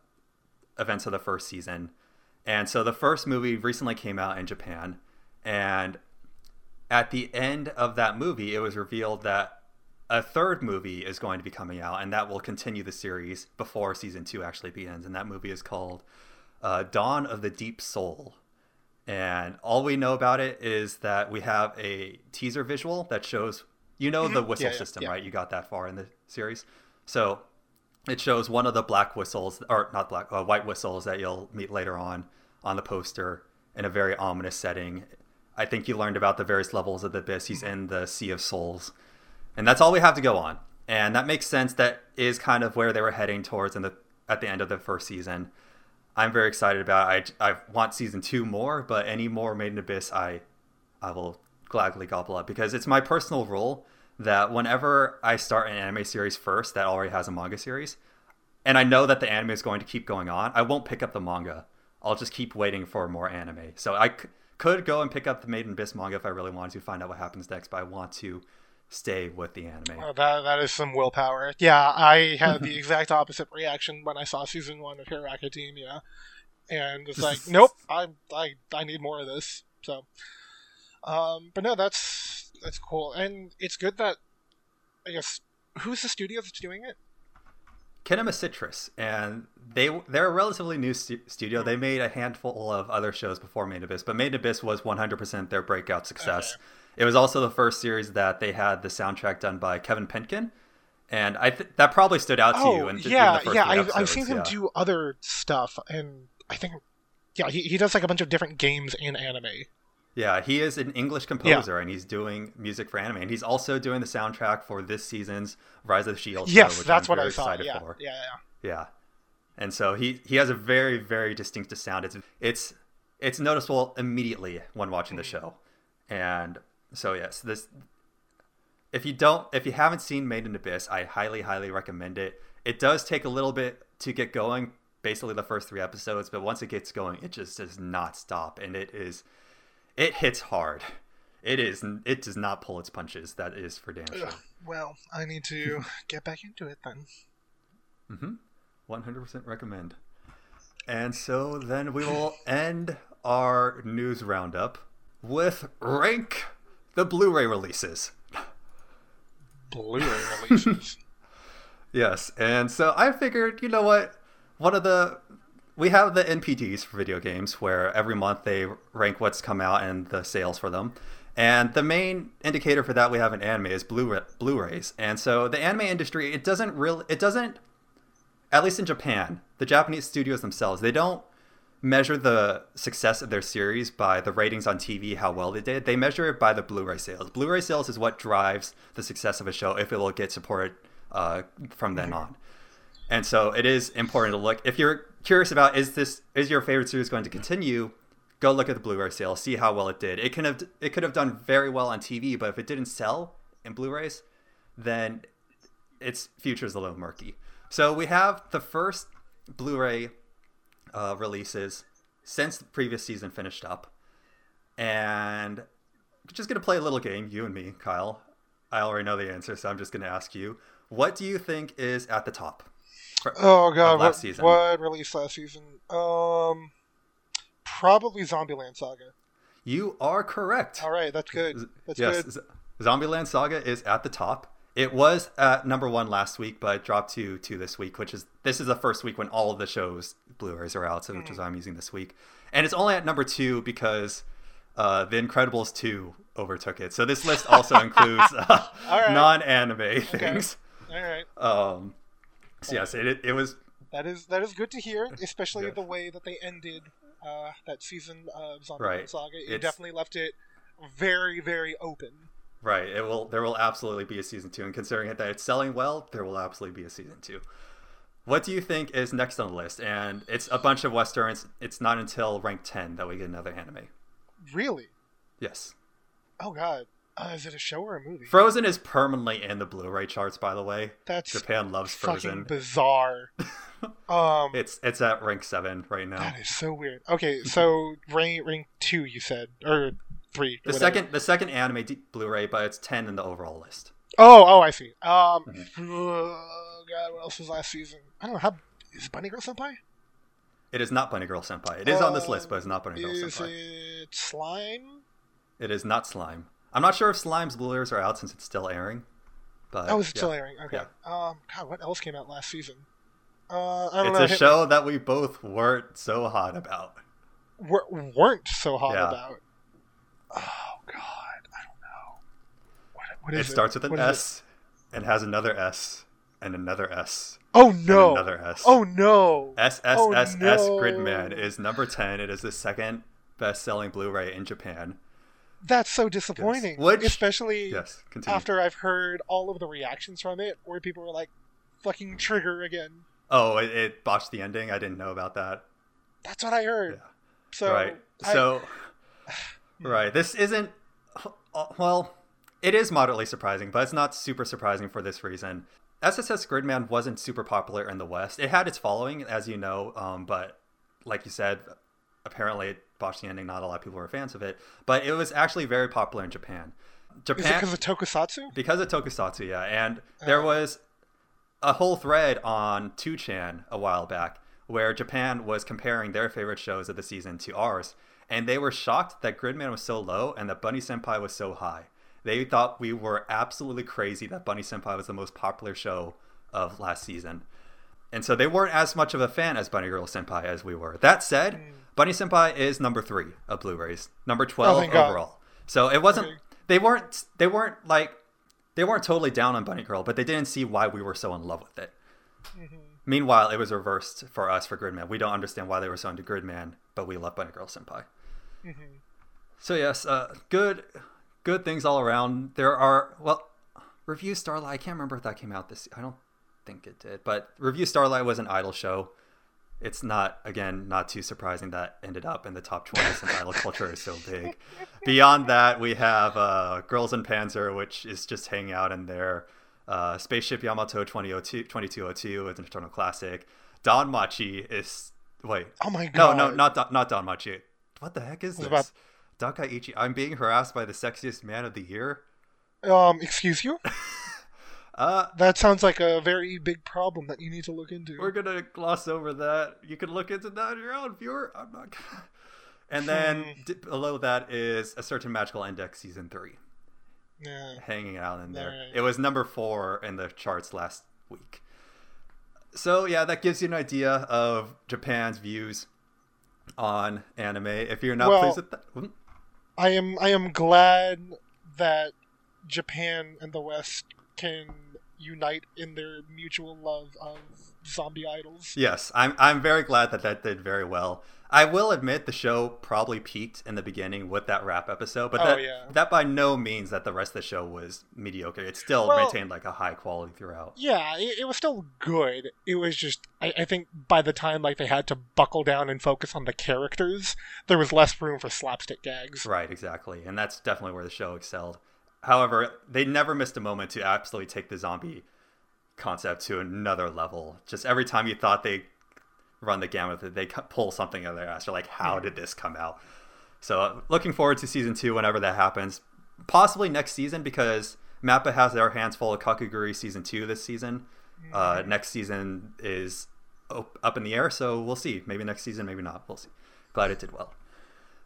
events of the first season. And so the first movie recently came out in Japan, and at the end of that movie, it was revealed that a third movie is going to be coming out, and that will continue the series before season two actually begins. And that movie is called uh, Dawn of the Deep Soul. And all we know about it is that we have a teaser visual that shows, you know, the Mhm. whistle yeah, system, yeah. right? You got that far in the series. So it shows one of the black whistles, or not black, uh, white whistles that you'll meet later on on the poster in a very ominous setting. I think you learned about the various levels of the abyss. He's in the Sea of Souls, and that's all we have to go on. And that makes sense. That is kind of where they were heading towards in the at the end of the first season. I'm very excited about. It. I I want season two more, but any more Made in Abyss, I I will gladly gobble up because it's my personal rule that whenever I start an anime series first that already has a manga series, and I know that the anime is going to keep going on, I won't pick up the manga. I'll just keep waiting for more anime. So I c- could go and pick up the Made in Abyss manga if I really wanted to find out what happens next, but I want to stay with the anime. Oh, that that is some willpower. Yeah, I had the exact opposite reaction when I saw season one of Hero Academia, and it's like, nope, I I I need more of this. So, um, but no, that's that's cool, and it's good that I guess who's the studio that's doing it? Kinema Citrus, and they they're a relatively new stu- studio. They made a handful of other shows before Made in Abyss, but Made in Abyss was 100% their breakout success. It was also the first series that they had the soundtrack done by Kevin Penkin, and I th- that probably stood out to you. Oh In, in yeah, the first yeah, I've, I've seen him yeah. do other stuff, and I think yeah, he he does like a bunch of different games in anime. Yeah, he is an English composer, and he's doing music for anime, and he's also doing the soundtrack for this season's Rise of the Shield. show, Yes, which that's I'm what I saw. excited Yeah, for. yeah, yeah. Yeah, and so he he has a very very distinctive sound. It's it's it's noticeable immediately when watching the Mhm. show, and so yes, this if you don't if you haven't seen Made in Abyss, I highly highly recommend it. It does take a little bit to get going, basically the first three episodes, but once it gets going, it just does not stop, and it is it hits hard. It is it does not pull its punches. That is for damn sure. Ugh, Well, I need to get back into it then. Mm-hmm. 100% recommend. And so then we will end our news roundup with rank the Blu-ray releases. Blu-ray releases. yes, and so I figured, you know what? One of the we have the NPDs for video games where every month they rank what's come out and the sales for them. And the main indicator for that we have in anime is Blu Blu-rays. And so the anime industry, it doesn't really, it doesn't, at least in Japan, the Japanese studios themselves, they don't measure the success of their series by the ratings on TV, how well they did. They measure it by the Blu-ray sales. Blu-ray sales is what drives the success of a show if it will get supported uh, from then on. And so it is important to look if you're curious about is this is your favorite series going to continue go look at the Blu-ray sale, see how well it did. It can have it could have done very well on TV, but if it didn't sell in Blu-rays, then its future is a little murky. So we have the first Blu-ray uh, releases since the previous season finished up, and just gonna play a little game, you and me, Kyle. I already know the answer, so I'm just gonna ask you: What do you think is at the top? Oh god, what, season? what released last season? Um, probably Zombieland Saga. You are correct. All right, that's good. That's yes, good. Zombieland Saga is at the top. It was at number one last week, but it dropped to two this week, which is this is the first week when all of the shows Blu-rays are out, so which is why I'm using this week. And it's only at number two because uh, The Incredibles two overtook it. So this list also includes uh, right. non-anime things. Okay. All right. Um, yes, it, it was. That is that is good to hear, especially the way that they ended uh, that season of Zombie right. Saga. It it's... definitely left it very very open. Right. It will. There will absolutely be a season two, and considering that it's selling well, there will absolutely be a season two. What do you think is next on the list? And it's a bunch of westerns. It's not until rank ten that we get another anime. Really? Yes. Oh God. Uh, is it a show or a movie? Frozen is permanently in the Blu-ray charts, by the way. That's Japan loves Frozen. bizarre. um, it's it's at rank seven right now. That is so weird. Okay, so rank rank two, you said, or three. Or the whatever. second the second anime d- Blu-ray, but it's ten in the overall list. Oh, oh, I see. Um, mm-hmm. oh God, what else was last season? I don't know. How is Bunny Girl Senpai? It is not Bunny Girl Senpai. It is uh, on this list, but it's not Bunny Girl is Senpai. Is it Slime? It is not Slime. I'm not sure if Slime's Blu-rays are out since it's still airing. But oh, is it yeah. still airing? Okay. Yeah. Um, God, what else came out last season? Uh, I don't it's know. a show that we both weren't so hot about. Were, weren't so hot yeah. about. Oh God, I don't know. What, what is it? It starts with an S and has another S and another S. Oh no! Another S. Oh no! S S oh, S S Gridman is number ten. It is the second best-selling Blu-ray in Japan. That's so disappointing. Yes. Which, Especially yes, after I've heard all of the reactions from it where people were like, fucking trigger again. Oh, it, it botched the ending? I didn't know about that. That's what I heard. Yeah. So, right. So, right. This isn't, well, it is moderately surprising, but it's not super surprising for this reason. SSS Gridman wasn't super popular in the West. It had its following, as you know, um, but like you said, apparently it botched the ending. Not a lot of people were fans of it, but it was actually very popular in Japan. Japan because of Tokusatsu. Because of Tokusatsu, yeah. And there uh. was a whole thread on 2chan a while back where Japan was comparing their favorite shows of the season to ours, and they were shocked that Gridman was so low and that Bunny Senpai was so high. They thought we were absolutely crazy that Bunny Senpai was the most popular show of last season. And so they weren't as much of a fan as Bunny Girl Senpai as we were. That said, mm. Bunny Senpai is number three of Blu-rays, number twelve oh, overall. God. So it wasn't. Okay. They weren't. They weren't like. They weren't totally down on Bunny Girl, but they didn't see why we were so in love with it. Mm-hmm. Meanwhile, it was reversed for us for Gridman. We don't understand why they were so into Gridman, but we love Bunny Girl Senpai. Mm-hmm. So yes, uh, good, good things all around. There are well, Revue Starlight. I can't remember if that came out this. I don't think it did, but Revue Starlight was an idol show. It's not again not too surprising that ended up in the top 20 since idol culture is so big. Beyond that we have uh, girls in panzer which is just hanging out in there. Uh, spaceship yamato 2002 2202 is an eternal classic. DanMachi is wait. Oh my god no no not not DanMachi. what the heck is this? about... Dakaichi i'm being harassed by the sexiest man of the year? Um excuse you Uh, that sounds like a very big problem that you need to look into. We're gonna gloss over that. You can look into that on your own, viewer. I'm not. Gonna... And then hmm. below that is a certain magical index season three. Yeah. hanging out in there. Right. It was number four in the charts last week. So yeah, that gives you an idea of Japan's views on anime. If you're not Well- pleased with that? I am I am glad that Japan and the West can unite in their mutual love of zombie idols. yes, I'm I'm very glad that that did very well. I will admit the show probably peaked in the beginning with that rap episode, but Oh, that yeah. that by no means that the rest of the show was mediocre. It still Well- maintained like a high quality throughout. Yeah, it, it was still good. It was just I, I think by the time like they had to buckle down and focus on the characters, there was less room for slapstick gags. Right, exactly. And that's definitely where the show excelled. However, they never missed a moment to absolutely take the zombie concept to another level. Just every time you thought they run the gamut they pull something out of their ass. You're like, how did this come out? So, uh, looking forward to season two whenever that happens. Possibly next season because Mappa has their hands full of Kakegurui season two this season. Uh, next season is up in the air, so we'll see. Maybe next season, maybe not. We'll see. Glad it did well.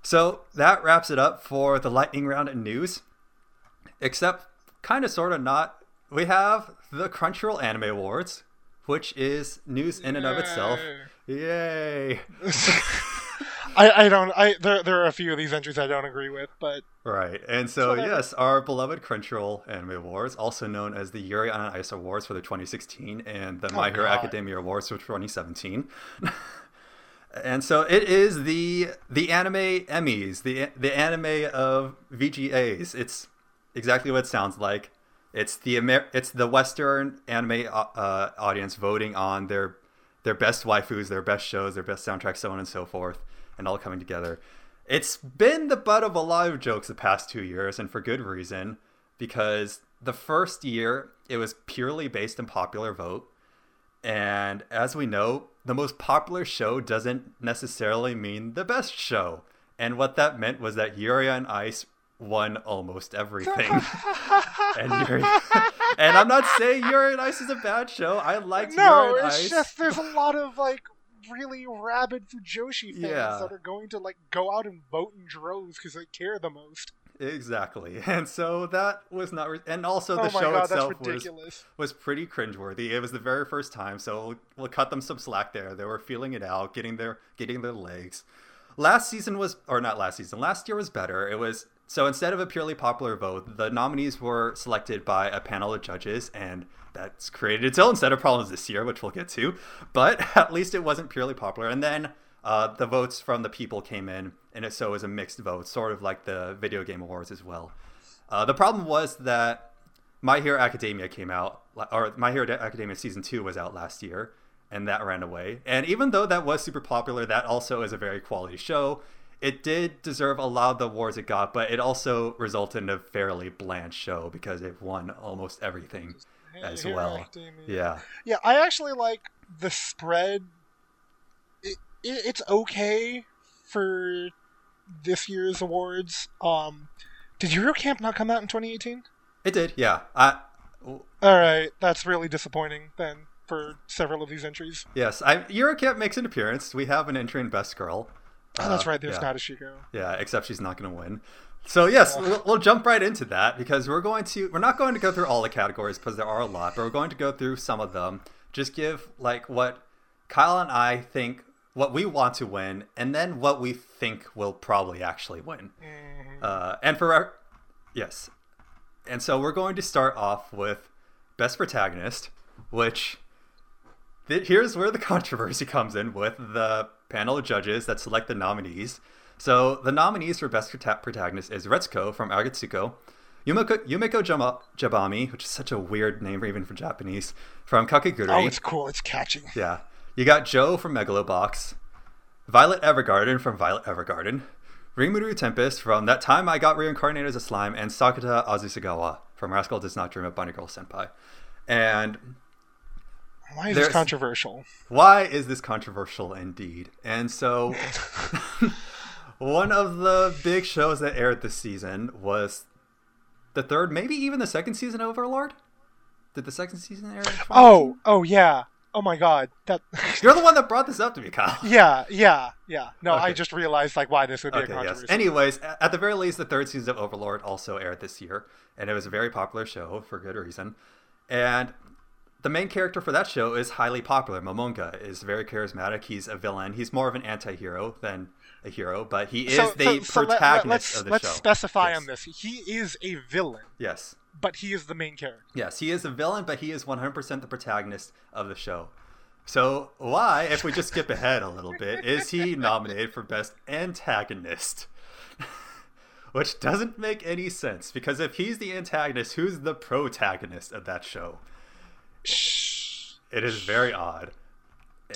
So that wraps it up for the lightning round news. Except, kind of, sort of not. We have the Crunchyroll Anime Awards, which is news in and of itself. Yay! I, I don't I there there are a few of these entries I don't agree with, but Right, and so Whatever. yes, our beloved Crunchyroll Anime Awards, also known as the Yuri on Ice Awards for the 2016 and the oh, My Hero God. Academia Awards for 2017. and so it is the the anime Emmys, the the anime of VGAs. It's exactly what it sounds like. It's the Amer- it's the Western anime uh, uh, audience voting on their their best waifus, their best shows, their best soundtracks, so on and so forth, and all coming together. It's been the butt of a lot of jokes the past two years, and for good reason, because the first year it was purely based on popular vote. And as we know, the most popular show doesn't necessarily mean the best show. And what that meant was that Yuri on Ice won almost everything. and Yuri, and I'm not saying Yuri on Ice is a bad show. I liked no, Yuri on it's just there's a lot of like really rabid Fujoshi fans Yeah. that are going to like go out and vote in droves because they care the most. Exactly. And so that was not re- and also the oh show god, itself was was pretty cringeworthy. It was the very first time, so we'll, we'll cut them some slack there. They were feeling it out, getting their getting their legs. Last season was or not last season. Last year was better. It was so instead of a purely popular vote, the nominees were selected by a panel of judges and that's created its own set of problems this year, which we'll get to. But at least it wasn't purely popular. And then uh, the votes from the people came in, and so it was a mixed vote, sort of like the video game awards as well. Uh, the problem was that My Hero Academia came out, or My Hero Academia season two was out last year, and that ran away. And even though that was super popular, that also is a very quality show. It did deserve a lot of the awards it got, but it also resulted in a fairly bland show because it won almost everything as well. Yeah. Yeah, I actually like the spread. It, it, it's okay for this year's awards. Um, did Yuru Camp not come out in 2018? It did, yeah. I, All right, that's really disappointing then for several of these entries. yes, I, Yuru Camp makes an appearance. We have an entry in Best Girl. Oh, that's Uh, right. There's yeah. not a Shiko. Yeah, except she's not going to win. So yes, we'll, we'll jump right into that because we're going to we're not going to go through all the categories because there are a lot, but we're going to go through some of them. Just give like what Kyle and I think what we want to win, and then what we think will probably actually win. Mhm. Uh, and for our yes, and so we're going to start off with best protagonist, which th- here's where the controversy comes in with the panel of judges that select the nominees. So the nominees for best prota- protagonist is Retsuko from Agretsuko, Yumeko, Yumeko Jama- Jabami, which is such a weird name even for Japanese, from Kakegurui. Oh, it's cool. It's catchy. Yeah. You got Joe from Megalobox, Violet Evergarden from Violet Evergarden, Rimuru Tempest from That Time I Got Reincarnated as a Slime, and Sakuta Azusagawa from Rascal Does Not Dream of Bunny Girl Senpai. And Why is There's- this controversial? why is this controversial indeed? And so, one of the big shows that aired this season was the third, maybe even the second season of Overlord. Did the second season air? Oh, oh yeah. Oh my god, that. You're the one that brought this up to me, Kyle. yeah, yeah, yeah. No, I just realized like why this would be Okay, a yes. Anyways, at the very least, the third season of Overlord also aired this year, and it was a very popular show for good reason. And the main character for that show is highly popular. Momonga is very charismatic. He's a villain. He's more of an anti-hero than a hero, but he is So- the so- so let- protagonist let's, of the let's show. specify Yes. on this. He is a villain, Yes. but he is the main character. Yes, he is a villain, but he is 100% the protagonist of the show. So, why, if we just skip ahead a little bit, is he nominated for Best Antagonist? Which doesn't make any sense, because if he's the antagonist, who's the protagonist of that show? It is very odd.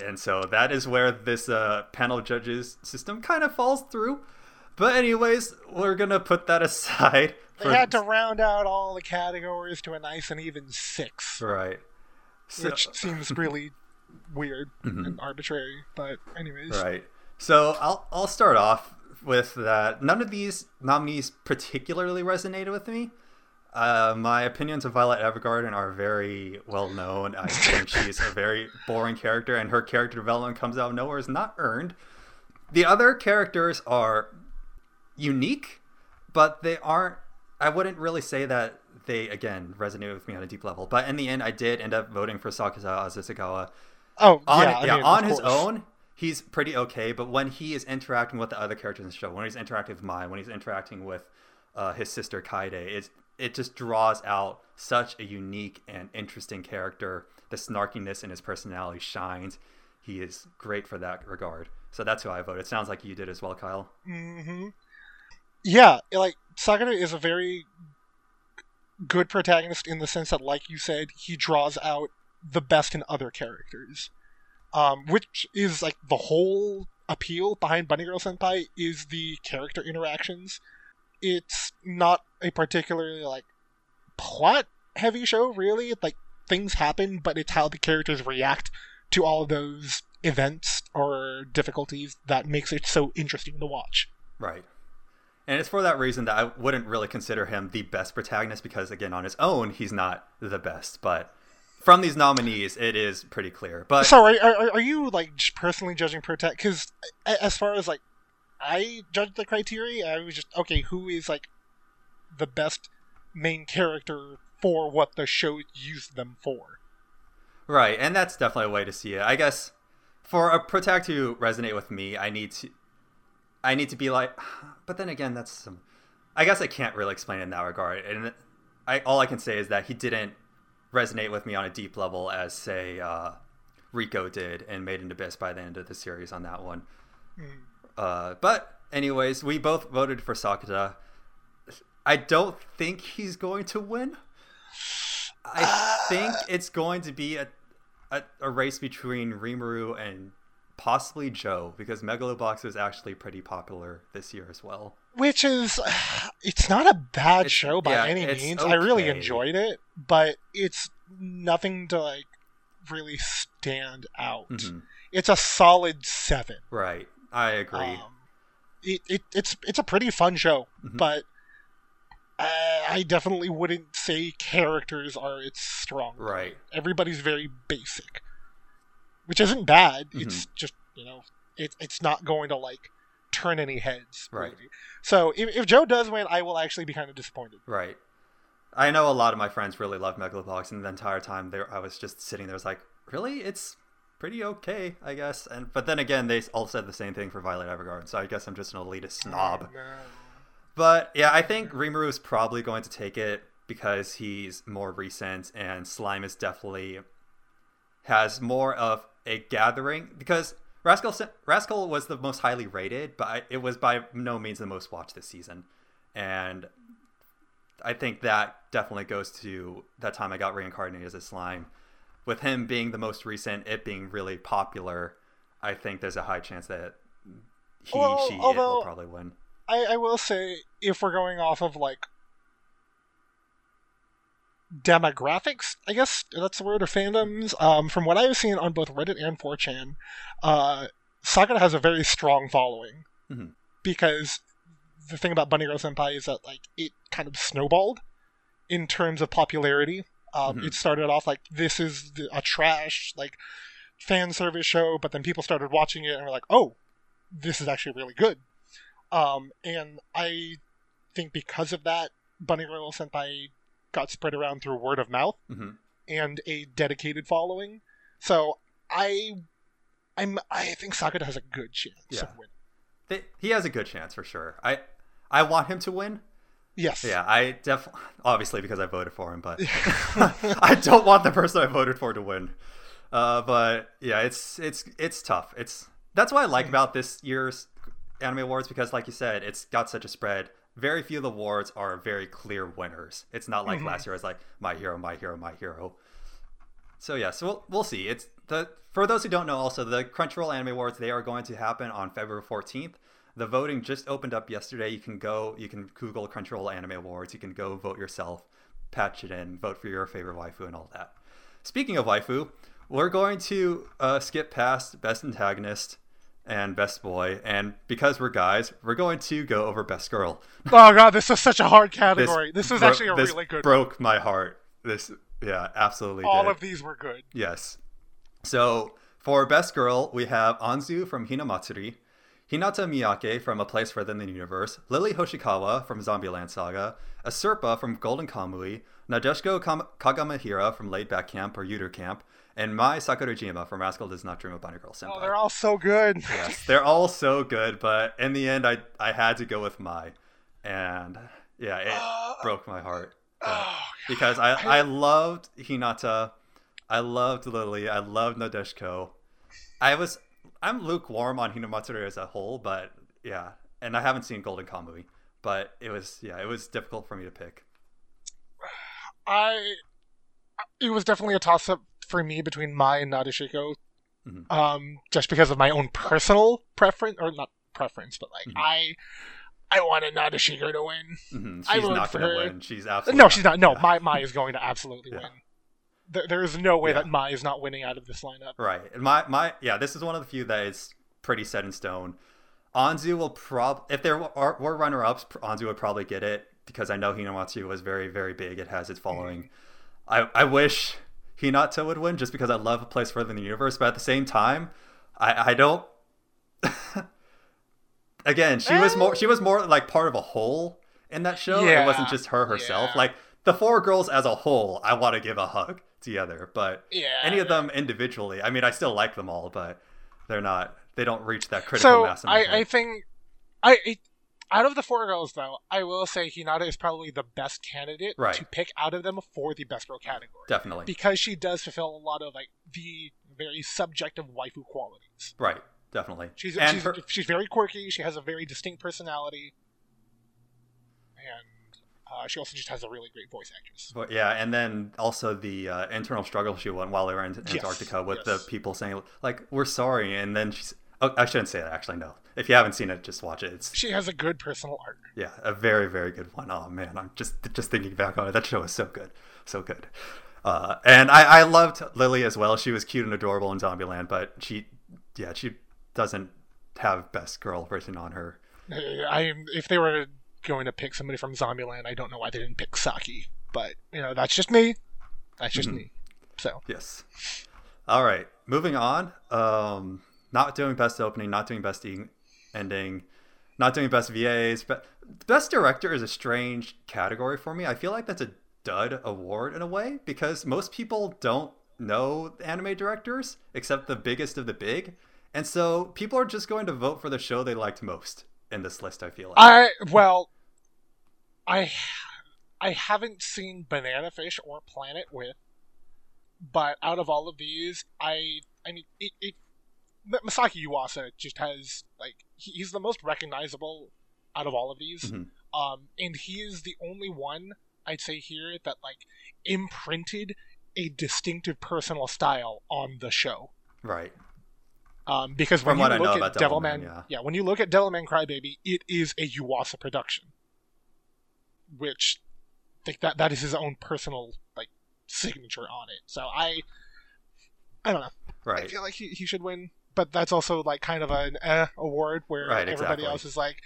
And so that is where this uh, panel judges system kind of falls through. But, anyways, we're going to put that aside. They had to round out all the categories to a nice and even six, Right. So- which seems really weird and arbitrary. But anyways, Right. So I'll I'll start off with that. None of these nominees particularly resonated with me. Uh, my opinions of Violet Evergarden are very well known. I think she's a very boring character, and her character development comes out of nowhere is not earned. The other characters are unique, but they aren't. I wouldn't really say that they again resonate with me on a deep level. But in the end, I did end up voting for Sakuta Azusagawa oh on yeah, I yeah, mean, on his own, he's pretty okay. But when he is interacting with the other characters in the show, when he's interacting with Mai, when he's interacting with uh, his sister Kaede, it it just draws out such a unique and interesting character. The snarkiness in his personality shines. He is great for that regard. So that's who I voted. It sounds like you did as well, Kyle. hmm Yeah, like Sakura is a very good protagonist in the sense that, like you said, he draws out the best in other characters, um, which is like the whole appeal behind Bunny Girl Senpai is the character interactions. It's not a particularly like plot heavy show, really. Like things happen, but it's how the characters react to all of those events or difficulties that makes it so interesting to watch. Right. And it's for that reason that I wouldn't really consider him the best protagonist because, again, on his own, he's not the best. But from these nominees, it is pretty clear. But So are, are, are you like personally judging protect? Because as far as like I judged the criteria, I was just okay. Who is like the best main character for what the show used them for? Right, and that's definitely a way to see it. I guess for a protag to resonate with me, I need to I need to be like but then again that's some I guess I can't really explain in that regard. And I all I can say is that he didn't resonate with me on a deep level as say uh Riko did and Made in Abyss by the end of the series on that one. Uh, but anyways, we both voted for Sakuta. I don't think he's going to win. I think it's going to be a, a, a race between Rimuru and possibly Joe because Megalobox is actually pretty popular this year as well. Which is, it's not a bad It's- show by yeah, any means. I really enjoyed it, but it's nothing to like really stand out. Mhm. It's a solid seven. Right, I agree. Um, it, it it's it's a pretty fun show, Mhm. but uh, I definitely wouldn't say characters are its strong. Right. Everybody's very basic, which isn't bad. Mm-hmm. It's just you know it, it's not going to like turn any heads. Right. So if, if Joe does win, I will actually be kind of disappointed. Right. I know a lot of my friends really love Megalobox, and the entire time there, I was just sitting there, was like, really, it's pretty okay, I guess. And but then again, they all said the same thing for Violet Evergarden, so I guess I'm just an elitist snob. But yeah, I think Rimuru is probably going to take it because he's more recent, and Slime is definitely has more of a gathering because Rascal Rascal was the most highly rated, but it was by no means the most watched this season, and I think that definitely goes to that time I got reincarnated as a slime. With him being the most recent, it being really popular, I think there's a high chance that he, Well, she, it will probably win. I, I will say if we're going off of like demographics, I guess that's the word, or fandoms. Um, from what I've seen on both Reddit and 4chan, uh, Sakura has a very strong following Mhm. because the thing about Bunny Girl Senpai is that like it kind of snowballed in terms of popularity. Um, Mhm. It started off like this is a trash like fan service show, but then people started watching it and were like, "Oh, this is actually really good." Um, and I think because of that, Bunny Girl Senpai got spread around through word of mouth hmm and a dedicated following. So I, I'm, I think Sakura has a good chance Yeah. of winning. They, he has a good chance for sure. I I want him to win. Yes. Yeah, I definitely obviously because I voted for him, but I don't want the person I voted for to win. Uh, but yeah, it's it's it's tough. It's that's what I like about this year's anime awards because, like you said, it's got such a spread. Very few of the awards are very clear winners. It's not like Mhm. last year. It's like my hero, my hero, my hero. So yeah, so we'll, we'll see. It's the for those who don't know, also the Crunchyroll Anime Awards they are going to happen on February fourteenth. The voting just opened up yesterday. You can go, you can Google Crunchyroll Anime Awards. You can go vote yourself, patch it in, vote for your favorite waifu and all that. Speaking of waifu, we're going to uh, skip past best antagonist and best boy, and because we're guys, we're going to go over best girl. Oh god, this is such a hard category. This, is bro- actually a this really good. Broke my heart. This, yeah, absolutely. All did. of these were good. Yes. So for best girl, we have Anzu from Hinamatsuri, Hinata Miyake from A Place Further in the Universe, Lily Hoshikawa from Zombieland Saga, Asirpa from Golden Kamui, Nadeshiko Kam- Kagamihara from Laid Back Camp or Yuru Camp, and Mai Sakurajima from Rascal Does Not Dream of Bunny Girl Senpai. Oh, they're all so good. yes, they're all so good, but in the end, I I had to go with Mai, and yeah, it broke my heart. Oh, because I I loved Hinata, I loved Lily, I loved Nadeshiko. I was I'm lukewarm on Hinamatsuri as a whole, but yeah, and I haven't seen Golden Kamui, but it was yeah, it was difficult for me to pick. I it was definitely a toss up for me between Mai and Nadeshiko. Mhm. Um, just because of my own personal preference, or not preference, but like Mhm. I, I wanted Nadeshiko to win. hmm She's not gonna win. She's absolutely no, she's not. No, yeah. Mai Mai is going to absolutely Yeah. win. There, there is no way Yeah. that Mai is not winning out of this lineup. Right. And my my yeah, this is one of the few that is pretty set in stone. Anzu will prob if there were, were runner ups, Anzu would probably get it because I know Hinamatsu was very very big. It has its following. I I wish Hinata would win just because I love a place further in the universe, but at the same time, I I don't. Again, she was more she was more like part of a whole in that show. It wasn't just her herself. Yeah. Like the four girls as a whole, I want to give a hug together, but Yeah. any of them individually. I mean, I still like them all, but they're not. They don't reach that critical So mass. I. I think I, I out of the four girls though, I will say Hinata is probably the best candidate Right. to pick out of them for the best girl category definitely because she does fulfill a lot of like the very subjective waifu qualities. right. Definitely. She's she's, her, she's very quirky. She has a very distinct personality, and uh, she also just has a really great voice actress. but yeah, and then also the uh, internal struggle she went while they were in Yes, Antarctica with yes. the people saying like, "We're sorry," and then she's. Oh, I shouldn't say that. Actually, no. If you haven't seen it, just watch it. It's She has a good personal arc. yeah, a very very good one. Oh man, I'm just just thinking back on it. That show is so good, so good. Uh, and I, I loved Lily as well. She was cute and adorable in Zombieland, but she, yeah, she doesn't have best girl written on her. Uh, I if they were going to pick somebody from Zombieland, I don't know why they didn't pick Saki, but you know that's just me. That's just Mhm. me. So Yes. All right, moving on. Um, not doing best opening, not doing best ending, not doing best VAs, but best director is a strange category for me. I feel like that's a dud award in a way because most people don't know anime directors except the biggest of the big, and so people are just going to vote for the show they liked most in this list. I feel like. I well, I I haven't seen Banana Fish or Planet with, but out of all of these, I I mean it. it Masaki Yuasa just has like he, he's the most recognizable out of all of these, Mhm. um, and he is the only one I'd say here that like imprinted a distinctive personal style on the show. right. Um, because From when you look at Devilman, Devilman, yeah. when you look at Devilman Crybaby, it is a Yuasa production, which like that that is his own personal like signature on it. So I, I don't know. Right. I feel like he, he should win, but that's also like kind of an eh award where Right, everybody exactly. else is like,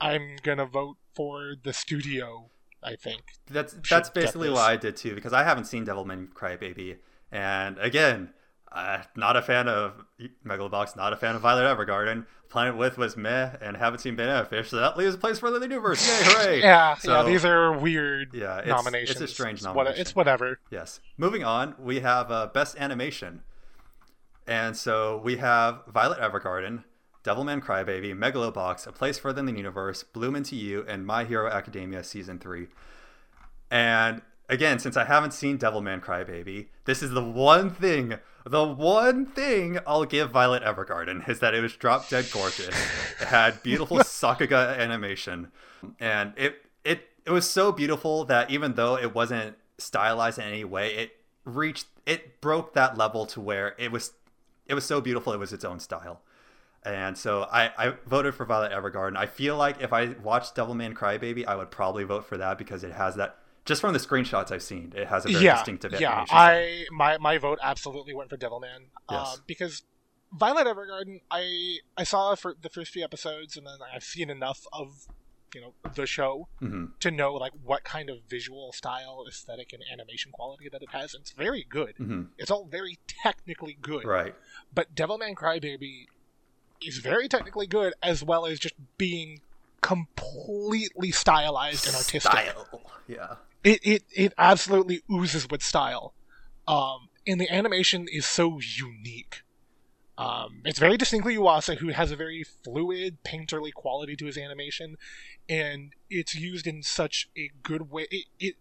I'm gonna vote for the studio. I think. That's that's basically what I did too because I haven't seen Devilman Crybaby, and again, Uh, not a fan of Megalobox, not a fan of Violet Evergarden. Planet With was meh, and haven't seen Banana Fish, so that leaves a place for the universe. Yay, hooray! yeah, So- yeah, these are weird Yeah, it's, nominations. It's a strange nomination. it's whatever. Yes. Moving on, we have uh, Best Animation. And so we have Violet Evergarden, Devilman Crybaby, Megalobox, A Place Further in the Universe, Bloom Into You, and My Hero Academia Season 3. And again, since I haven't seen Devilman Crybaby, this is the one thing, the one thing I'll give Violet Evergarden is that it was drop dead gorgeous. it had beautiful Sakuga animation. And it it it was so beautiful that even though it wasn't stylized in any way, it reached it broke that level to where it was it was so beautiful it was its own style. And so I, I voted for Violet Evergarden. I feel like if I watched Devilman Crybaby, I would probably vote for that because it has that just from the screenshots I've seen, it has a very yeah, distinctive yeah. animation. style. I my my vote absolutely went for Devilman. Yes. Um, because Violet Evergarden, I I saw for the first few episodes, and then I've seen enough of you know the show Mhm. to know like what kind of visual style, aesthetic, and animation quality that it has. And it's very good. Mhm. It's all very technically good. Right. But Devilman Crybaby is very technically good, as well as just being completely stylized and artistic. Style. Yeah. It it it absolutely oozes with style. Um, and the animation is so unique. Um, it's very distinctly Yuasa, who has a very fluid, painterly quality to his animation, and it's used in such a good way. It it,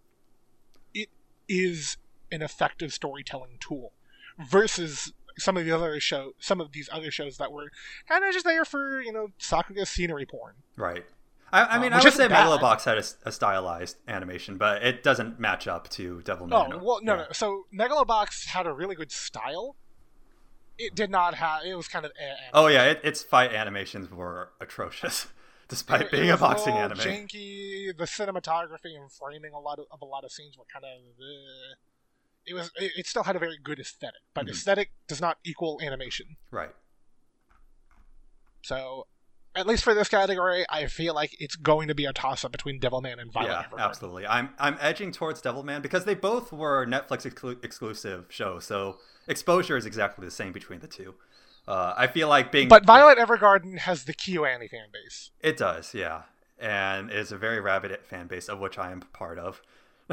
it is an effective storytelling tool, versus some of the other show, some of these other shows that were kind of just there for you know Sakuga scenery porn. Right. I, I Um, mean, I would say bad. Megalobox had a stylized animation, but it doesn't match up to Devilman. Oh well, no, Yeah. no. So Megalobox had a really good style. It did not have. It was kind of. Eh. Oh yeah, it, its fight animations were atrocious, despite It- being a boxing anime. Janky. The cinematography and framing a lot of, of a lot of scenes were kind of. eh. It was. It, it still had a very good aesthetic, but Mhm. aesthetic does not equal animation. Right. So, at least for this category, I feel like it's going to be a toss-up between Devilman and Violet. yeah, Evergarden. absolutely. I'm I'm edging towards Devilman because they both were Netflix exclu- exclusive shows, so exposure is exactly the same between the two. Uh, I feel like being, But Violet Evergarden has the KyoAni fan base, it does, yeah, and it's a very rabid fan base of which I am part of.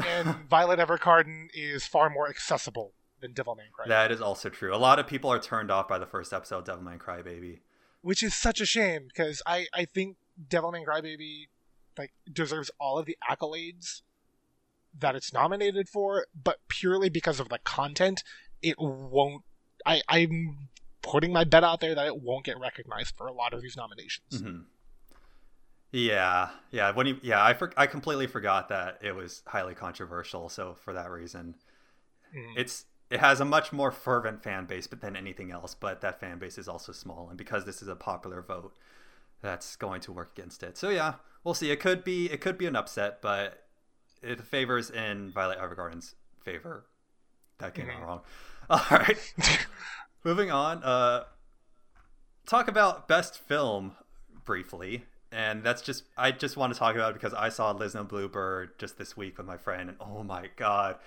and Violet Evergarden is far more accessible than Devilman Crybaby. That is also true. A lot of people are turned off by the first episode, of Devilman Crybaby. Which is such a shame because I I think Devilman Crybaby like deserves all of the accolades that it's nominated for, but purely because of the content, it won't. I I'm putting my bet out there that it won't get recognized for a lot of these nominations. hmm Yeah, yeah. When you, yeah, I for, I completely forgot that it was highly controversial. So for that reason, Mm. it's it has a much more fervent fan base, but than anything else. But that fan base is also small, and because this is a popular vote, that's going to work against it. So yeah, we'll see. It could be it could be an upset, but it favors in Violet Evergarden's favor. That came out Mhm. wrong. All right. Moving on, uh, talk about best film briefly, and that's just I just want to talk about it because I saw Liz and Bluebird just this week with my friend, and oh my god.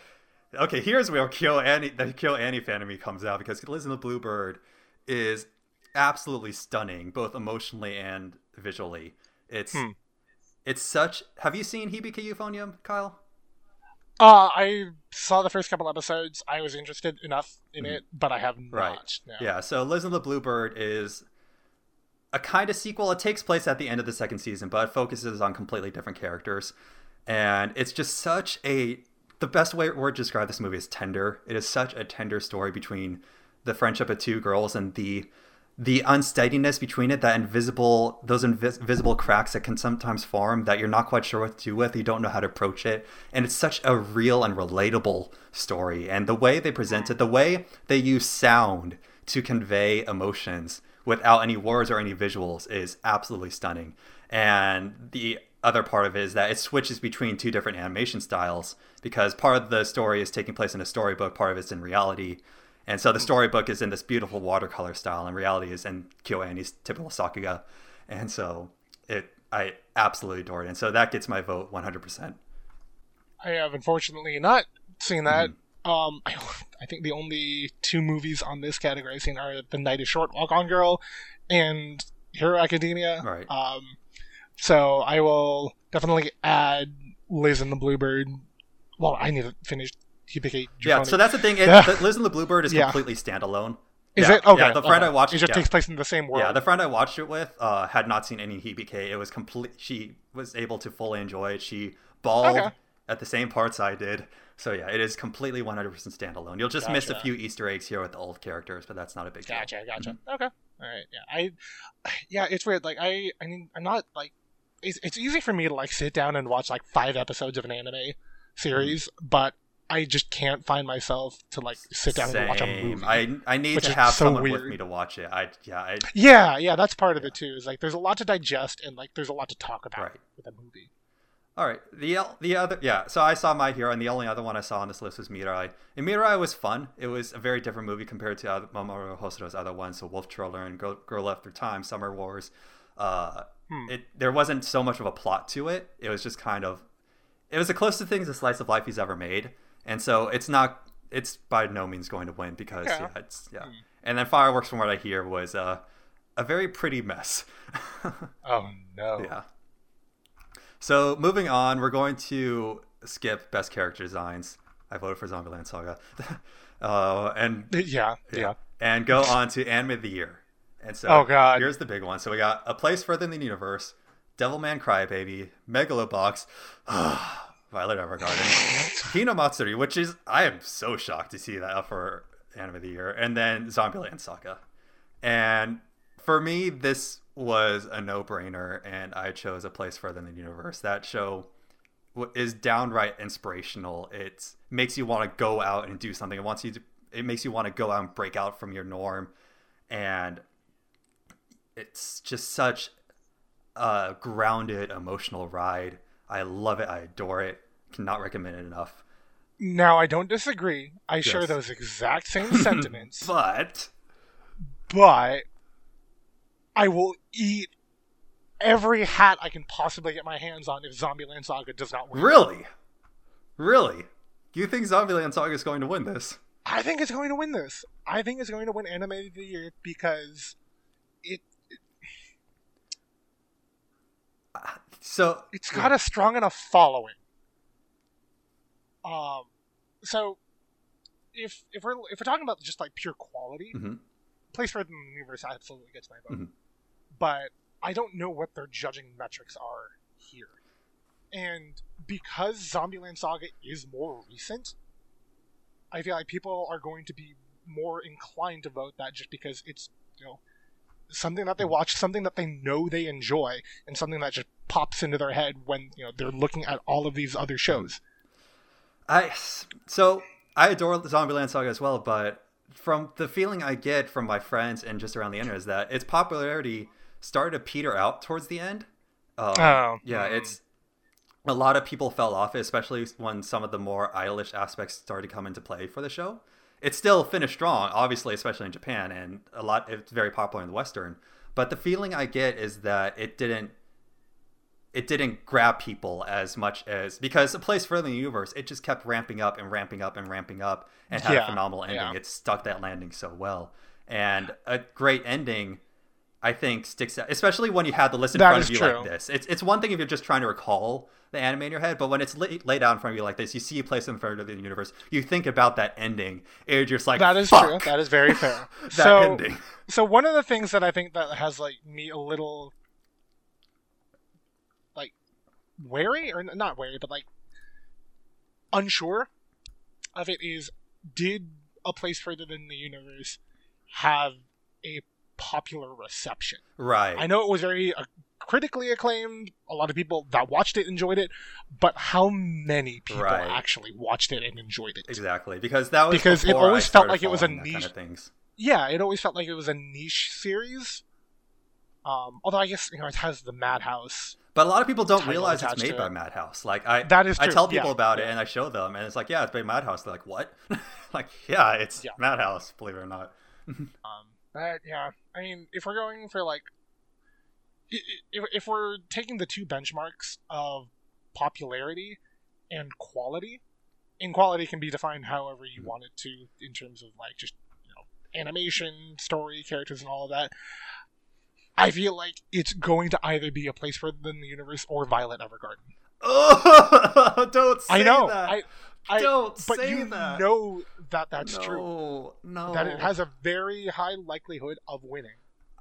Okay, here's where KyoAni the KyoAni fan of me comes out because Liz and the Bluebird is absolutely stunning, both emotionally and visually. It's Hmm. it's such. Have you seen Hibike Euphonium, Kyle? Uh, I saw the first couple episodes. I was interested enough in Mhm. it, but I have not. Right. No. Yeah, so Liz and the Bluebird is a kind of sequel. It takes place at the end of the second season, but it focuses on completely different characters. And it's just such a the best way to describe this movie is tender. It is such a tender story between the friendship of two girls and the the unsteadiness between it, that invisible those invis- invisible cracks that can sometimes form that you're not quite sure what to do with, you don't know how to approach it. And it's such a real and relatable story. And the way they present it, the way they use sound to convey emotions without any words or any visuals is absolutely stunning. And the other part of it is that it switches between two different animation styles because part of the story is taking place in a storybook, part of it's in reality. And so the storybook is in this beautiful watercolor style, and reality is in KyoAni's typical Sakuga. And so it, I absolutely adore it. And so that gets my vote 100%. I have unfortunately not seen that. Mm-hmm. Um, I, I I think the only two movies on this category I've seen are The Night is Short, Walk On Girl, and Hero Academia. Right. Um, so I will definitely add Liz and the Bluebird. Well, I need to finish Hibike Yeah, so that's the thing. It, Yeah. the Liz and the Bluebird is Yeah. completely standalone. Is Yeah, it okay? Yeah, the friend okay. I watched It just takes place in the same world. Yeah, the friend I watched it with uh, had not seen any Hibike. It was complete. She was able to fully enjoy it. She bawled Okay. at the same parts I did. So yeah, it is completely 100% standalone. You'll just miss a few Easter eggs here with the old characters, but that's not a big deal. Gotcha, gotcha. Mm-hmm. Okay, all right. Yeah, I, yeah, it's weird. Like I, I mean, I'm not like, it's, it's easy for me to like sit down and watch like five episodes of an anime series, but I just can't find myself to like sit down and watch a movie. I I need to have so someone with me to watch it. I yeah I yeah, yeah, that's part of it too. Is like there's a lot to digest and like there's a lot to talk about Right. with a movie. All right. The the other yeah. So I saw My Hero, and the only other one I saw on this list was Mirai. And Mirai was fun. It was a very different movie compared to other, Mamoru Hosoda's other ones. So Wolf Trailer and Girl, Girl After Time, Summer Wars. Uh, Hmm. it there wasn't so much of a plot to it. It was just kind of it was the closest thing to slice of life he's ever made. And so it's not it's by no means going to win because Okay. yeah, it's yeah. And then Fireworks, from what I hear, was uh, a very pretty mess. Oh no. Yeah. So moving on, we're going to skip best character designs. I voted for Zombieland Saga, uh, and Yeah, yeah. and go on to Anime of the Year. And so Oh, God. here's the big one. So we got A Place Further in the Universe, Devilman Crybaby, Megalobox, ah, Violet Evergarden, Hinamatsuri, which is I am so shocked to see that up for Anime of the Year, and then Zombieland Saga. And for me, this was a no-brainer, and I chose A Place Further in the Universe. That show is downright inspirational. It makes you want to go out and do something. It wants you to. It makes you want to go out and break out from your norm, and it's just such a grounded emotional ride. I love it. I adore it. Cannot recommend it enough. Now I don't disagree. I share those exact same sentiments. But but I will eat every hat I can possibly get my hands on if Zombieland Saga does not win. really, really, do you think Zombieland Saga is going to win this? I think it's going to win this. I think it's going to win Animated of the Year because it So it's got a strong enough following. Um, so if if we're if we're talking about just like pure quality, Mhm. Place in the Universe absolutely gets my vote. Mhm. But I don't know what their judging metrics are here. And because Zombieland Saga is more recent, I feel like people are going to be more inclined to vote that just because it's, you know, something that they watch, something that they know they enjoy, and something that just pops into their head when, you know, they're looking at all of these other shows. I so I adore the Zombieland Saga as well, but from the feeling I get from my friends and just around the internet is that its popularity started to peter out towards the end. Um, Oh. yeah, it's a lot of people fell off, especially when some of the more idolish aspects started to come into play for the show. It still finished strong, obviously, especially in Japan, and a lot. It's very popular in the Western. But the feeling I get is that it didn't it didn't grab people as much as because a place further in the universe it just kept ramping up and ramping up and ramping up and had a phenomenal ending yeah. it stuck that landing so well and a great ending i think sticks out especially when you have the list in That front of you true. like this it's, it's one thing if you're just trying to recall the anime in your head but when it's la- laid out in front of you like this you see a place in front of the universe you think about that ending and you're just like That is Fuck! true. That is very fair. that so, ending so one of the things that I think that has like me a little like wary or not wary, but like unsure of it is did a place further than the universe have a popular reception? right I know it was very uh, critically acclaimed. A lot of people that watched it enjoyed it, but how many people Right. actually watched it and enjoyed it? exactly because that was Because it always felt like it was a that kind niche- of things yeah, it always felt like it was a niche series. Um, although I guess you know it has the Madhouse. But a lot of people don't realize it's made by. Madhouse. Like I, That is I tell people yeah, about it and I show them, and it's like, yeah, it's made by Madhouse. They're like, what? like, yeah, it's Yeah. Madhouse. Believe it or not. Um, but yeah, I mean, if we're going for like, if, if we're taking the two benchmarks of popularity and quality, in quality can be defined however you want it to in terms of like just you know animation, story, characters, and all of that. I feel like it's going to either be a place further than the universe or Violet Evergarden. Oh, don't say I know. that. I, I don't but say you that. know that that's no, true. No, That it has a very high likelihood of winning.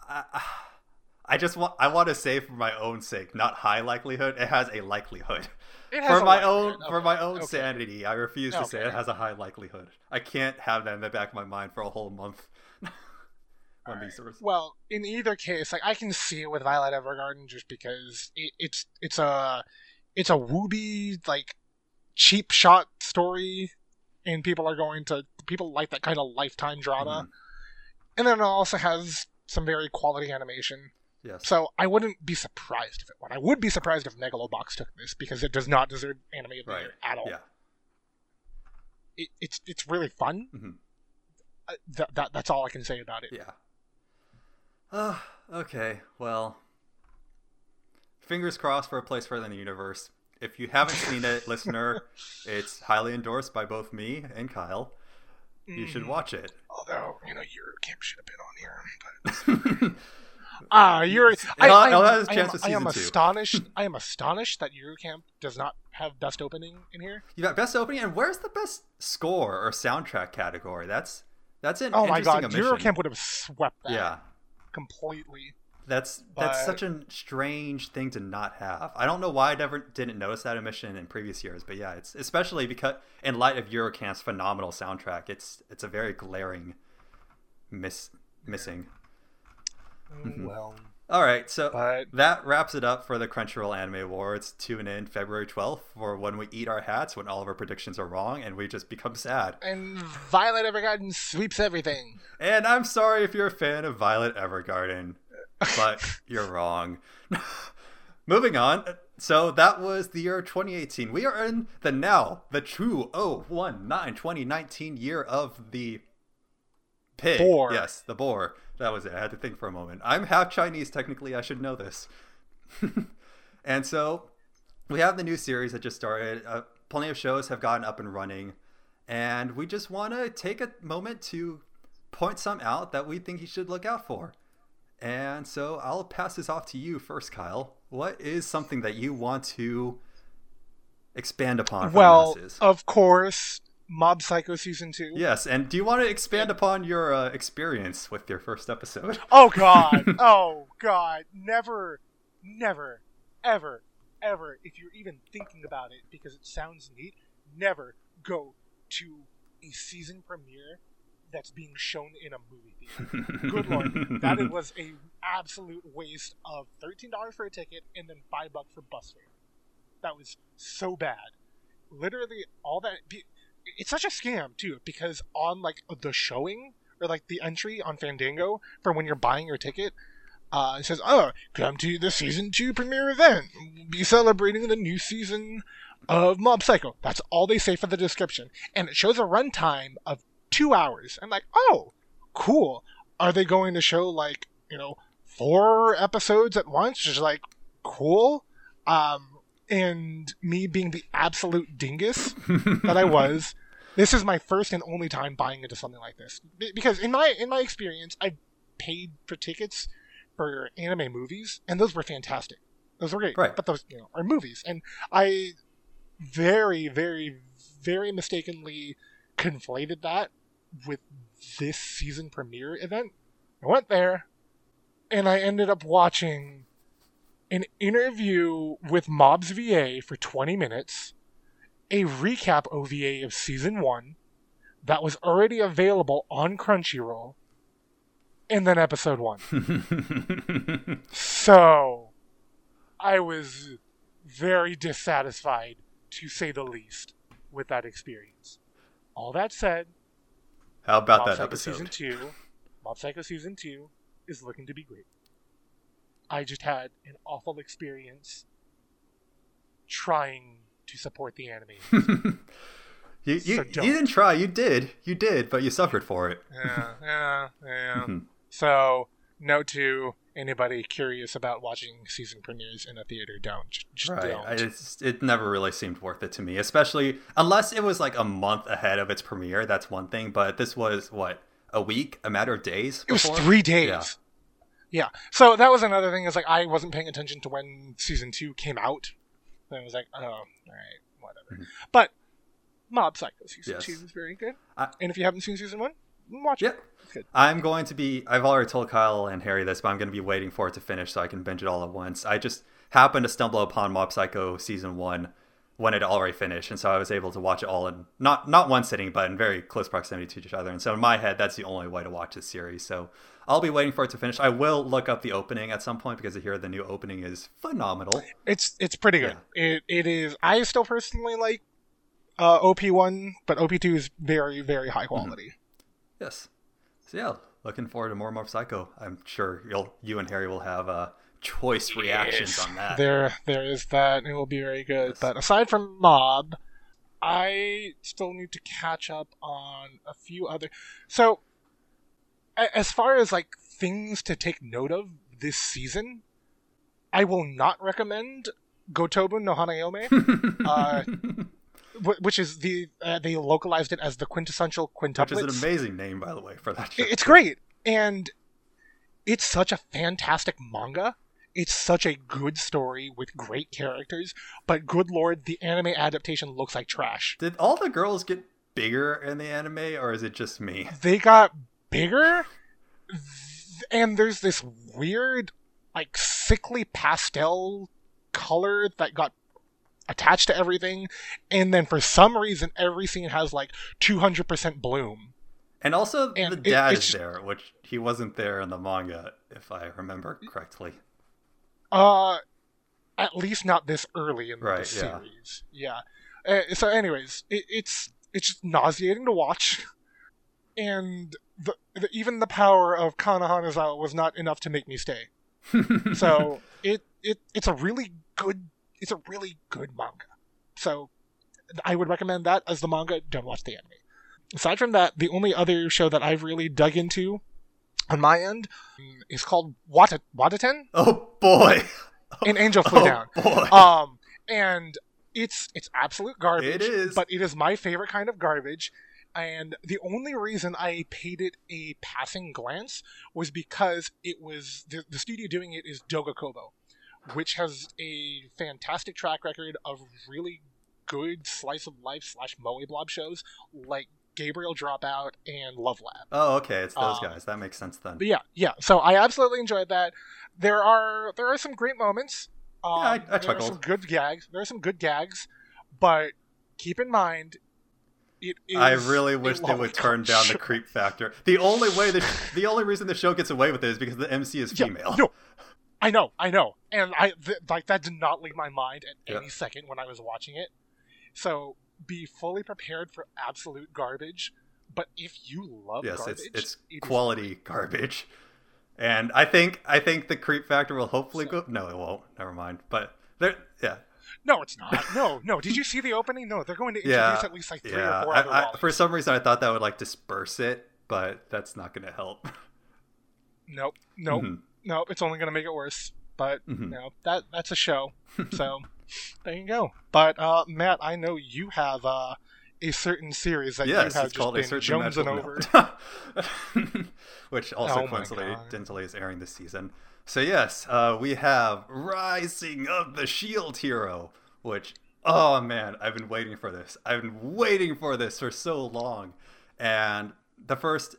I, I just want. I want to say for my own sake, not high likelihood. It has a likelihood. It has For a my own, likelihood. for Okay, my own okay. sanity, I refuse to say it has a high likelihood. I can't have that in the back of my mind for a whole month. when these are- Well, in either case, like I can see it with Violet Evergarden just because it, it's it's a it's a wooby like cheap shot story, and people are going to people like that kind of lifetime drama, Mhm. and then it also has some very quality animation. Yes. So I wouldn't be surprised if it won. I would be surprised if Megalobox took this because it does not deserve anime of the Right. at all. Yeah. It, it's it's really fun. Mhm. Uh, that, that that's all I can say about it. Yeah. Uh, okay. Well, fingers crossed for a place further in the universe. If you haven't seen it, listener, it's highly endorsed by both me and Kyle. You should Mhm. watch it. Although you know Yuru Camp should have been on here, but ah, you're. I, It'll- I, it'll am- have its I am, with I am two. astonished. I am astonished that Yuru Camp does not have best opening in here. you got best opening, and where's the best score or soundtrack category? That's that's an Oh my god, omission. Yuru Camp would have swept that Yeah, completely. That's that's But- such a strange thing to not have. I don't know why I never didn't notice that omission in previous years, but yeah, it's especially because in light of Yuru Camp's phenomenal soundtrack, it's it's a very glaring miss missing. Mm-hmm. Well, All right, so but that wraps it up for the Crunchyroll Anime Awards. Tune in February 12th for when we eat our hats when all of our predictions are wrong and we just become sad. and Violet Evergarden sweeps everything. And I'm sorry if you're a fan of Violet Evergarden, but you're wrong. Moving on. So that was the year 2018. We are in the now, the true 019 2019 year of the pig. Boar. Yes, the boar. That was it. I had to think for a moment. I'm half Chinese, technically. I should know this. and so we have the new series that just started. Uh, plenty of shows have gotten up and running. And we just want to take a moment to point some out that we think you should look out for. And so I'll pass this off to you first, Kyle. What is something that you want to expand upon Well, of course, Mob Psycho season two. Yes, and do you want to expand upon your uh, experience with your first episode? Oh god. oh god. Never, never, ever, ever, if you're even thinking about it because it sounds neat, never go to a season premiere that's being shown in a movie theater. Good lord. That it was a absolute waste of thirteen dollars for a ticket and then five bucks for bus fare. That was so bad. Literally all that it's such a scam too because on like the showing or like the entry on Fandango for when you're buying your ticket, uh, it says, "Oh, come to the season two premiere event. We'll be celebrating the new season of Mob Psycho." That's all they say for the description, and it shows a runtime of two hours. I'm like, "Oh, cool. Are they going to show like you know four episodes at once?" Which is like cool. Um, and me being the absolute dingus that I was. This is my first and only time buying into something like this because in my in my experience, I've paid for tickets for anime movies, and those were fantastic. Those were great, Right. but those you know are movies, and I very, very, very mistakenly conflated that with this season premiere event. I went there, and I ended up watching an interview with Mob's VA for 20 minutes, a recap OVA of season one that was already available on Crunchyroll, and then episode one. So, I was very dissatisfied, to say the least, with that experience. All that said, How about Mob that Psycho episode? season two, Mob Psycho season two is looking to be great. I just had an awful experience trying to support the anime. you, you, So you didn't try. You did. You did, but you suffered for it. yeah, yeah, yeah. So, note to Anybody curious about watching season premieres in a theater, don't. Just, just Right. don't. I, it's, it never really seemed worth it to me, especially unless it was like a month ahead of its premiere. That's one thing, but this was what a week, a matter of days. It was three days. Yeah. Yeah. So that was another thing. Is like I wasn't paying attention to when season two came out. And I was like, oh, all right, whatever. Mhm. But Mob Psycho season Yes. two is very good. I- and if you haven't seen season one, watch it. Yep. Good. I'm going to be. I've already told Kyle and Harry this, but I'm going to be waiting for it to finish so I can binge it all at once. I just happened to stumble upon Mob Psycho season one when it already finished, and so I was able to watch it all in not not one sitting, but in very close proximity to each other. And so in my head, that's the only way to watch this series. So I'll be waiting for it to finish. I will look up the opening at some point because I hear the new opening is phenomenal. It's it's pretty good. It it is. I still personally like uh, OP one, but OP two is very very high quality. Yes. So yeah, looking forward to more Mob Psycho. I'm sure you'll you and Harry will have uh, choice reactions on that. There there is that. and It will be very good. Yes. But aside from Mob, I still need to catch up on a few other. So, a- as far as like things to take note of this season, I will not recommend Gotobun no Hanayome, uh, wh- which is the uh, they localized it as the quintessential quintuplets. Which is an amazing name, by the way, for that show. It's great, and it's such a fantastic manga. It's such a good story with great characters, but good lord, the anime adaptation looks like trash. Did all the girls get bigger in the anime, or is it just me? They got bigger, and there's this weird, like sickly pastel color that got attached to everything, and then for some reason, every scene has like 200% bloom. And also, And the dad it's is there, which he wasn't there in the manga, if I remember correctly. Uh, at least not this early in Right, the series. Yeah. Uh, so, anyways, it, it's it's just nauseating to watch, and the, the even the power of Kana Hanazawa was not enough to make me stay. So it it it's a really good it's a really good manga. So I would recommend that as the manga. Don't watch the anime. Aside from that, the only other show that I've really dug into on my end mm, is called Wata Wataten oh boy! An Angel Flew oh Down. boy! Um, and it's it's absolute garbage. It is. but it is my favorite kind of garbage. And the only reason I paid it a passing glance was because it was the, the studio doing it is Doga Kobo, which has a fantastic track record of really good slice of life slash moe blob shows like Gabriel Dropout and Love Lab. oh, okay, it's those um, guys. That makes sense then. Yeah, yeah. So I absolutely enjoyed that. There are there are some great moments. Um, I- I there are some good gags. There are some good gags, but keep in mind, it is. I really wish they would turn down the creep factor. The only way the the only reason the show gets away with it is because the MC is Yeah, female. no, I know, I know, and I th- like that did not leave my mind at Yeah. any second when I was watching it. So be fully prepared for absolute garbage. But if you love yes, garbage, it's it's it quality garbage, and I think I think the creep factor will hopefully So- go. No, it won't. Never mind. But there, yeah, No, it's not. No, no. Did you see the opening? No, they're going to introduce Yeah, at least like three yeah. or four I, other I, lollies. for some reason, I thought that would like disperse it, but that's not going to help. Nope, nope, Mhm. Nope. It's only going to make it worse. But Mhm. no, that that's a show. So there you go. But uh, Matt, I know you have uh, a certain series that yes, you have just been jonesing over. which also Oh coincidentally, coincidentally is airing this season. So yes, uh, we have Rising of the Shield Hero, which oh man, I've been waiting for this. I've been waiting for this for so long, and the first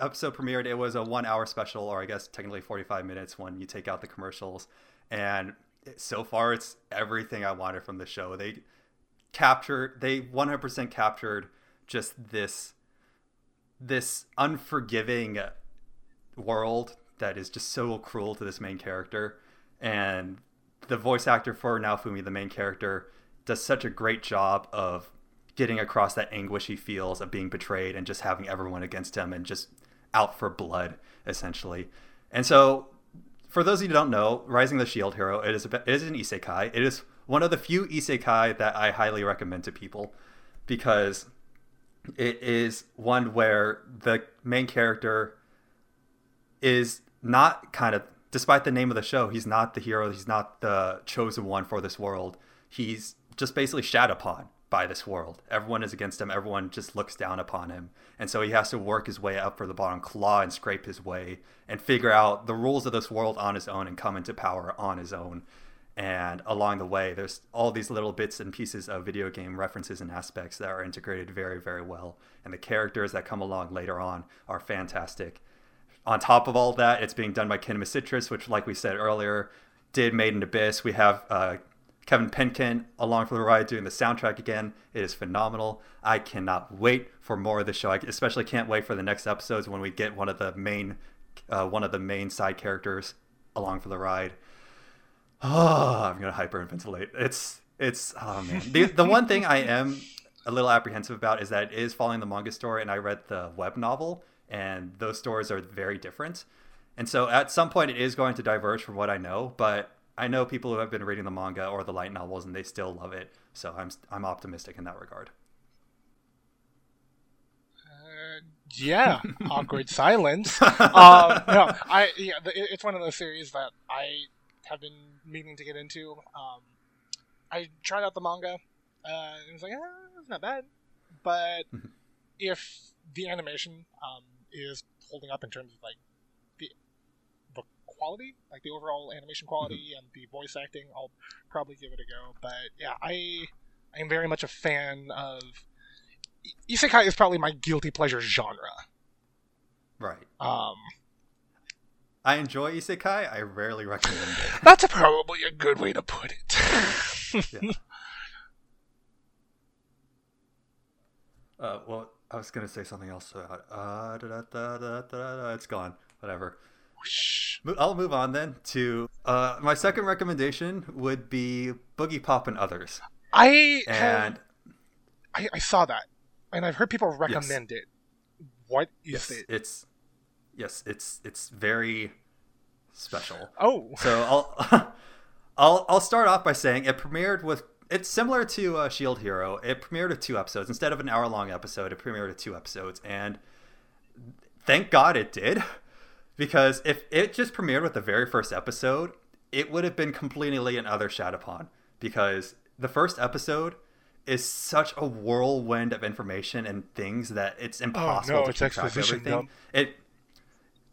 episode premiered. It was a one-hour special, or I guess technically forty-five minutes when you take out the commercials, and so far it's everything I wanted from the show. They captured they 100% captured just this this unforgiving world that is just so cruel to this main character and the voice actor for Naofumi the main character does such a great job of getting across that anguish he feels of being betrayed and just having everyone against him and just out for blood essentially and so for those of you who don't know, Rising the Shield Hero, it is, a, it is an isekai. It is one of the few isekai that I highly recommend to people because it is one where the main character is not kind of despite the name of the show, he's not the hero. He's not the chosen one for this world. He's just basically shat upon by this world. Everyone is against him. Everyone just looks down upon him. And so he has to work his way up for the bottom, claw and scrape his way, and figure out the rules of this world on his own and come into power on his own. And along the way, there's all these little bits and pieces of video game references and aspects that are integrated very, very well. And the characters that come along later on are fantastic. On top of all that, it's being done by Kinema Citrus, which, like we said earlier, did Made in Abyss. We have uh, Kevin Penkin along for the ride doing the soundtrack again. It is phenomenal. I cannot wait for more of the show. I especially can't wait for the next episodes when we get one of the main uh, one of the main side characters along for the ride. Oh, I'm gonna hyperventilate. It's it's oh man. the the one thing I am a little apprehensive about is that it is following the manga story, and I read the web novel, and those stories are very different. And so at some point it is going to diverge from what I know, but I know people who have been reading the manga or the light novels and they still love it. So I'm I'm optimistic in that regard. Uh, yeah, awkward silence. um, no, I yeah, it's one of those series that I have been meaning to get into. Um, I tried out the manga, uh, and it's like, eh, it's not bad. But mm-hmm. if the animation um, is holding up in terms of like quality, like the overall animation quality mm-hmm. and the voice acting, I'll probably give it a go. But yeah, I I am very much a fan of isekai is probably my guilty pleasure genre. Right. Um, I enjoy isekai. I rarely recommend it. That's probably a good way to put it. yeah. Uh, well, I was gonna say something else. About, uh, da, da, da, it's gone. Whatever. I'll move on then to uh, my second recommendation would be Boogiepop and Others. I and have, I, I saw that, and I've heard people recommend yes. it. What is yes, it? It's yes, it's it's very special. Oh, so I'll I'll I'll start off by saying it premiered with. It's similar to uh, Shield Hero. It premiered with two episodes instead of an hour long episode. It premiered with two episodes, and thank God it did, because if it just premiered with the very first episode, it would have been completely another Shadowpawn. Because the first episode is such a whirlwind of information and things that it's impossible oh, no, to keep track of everything. It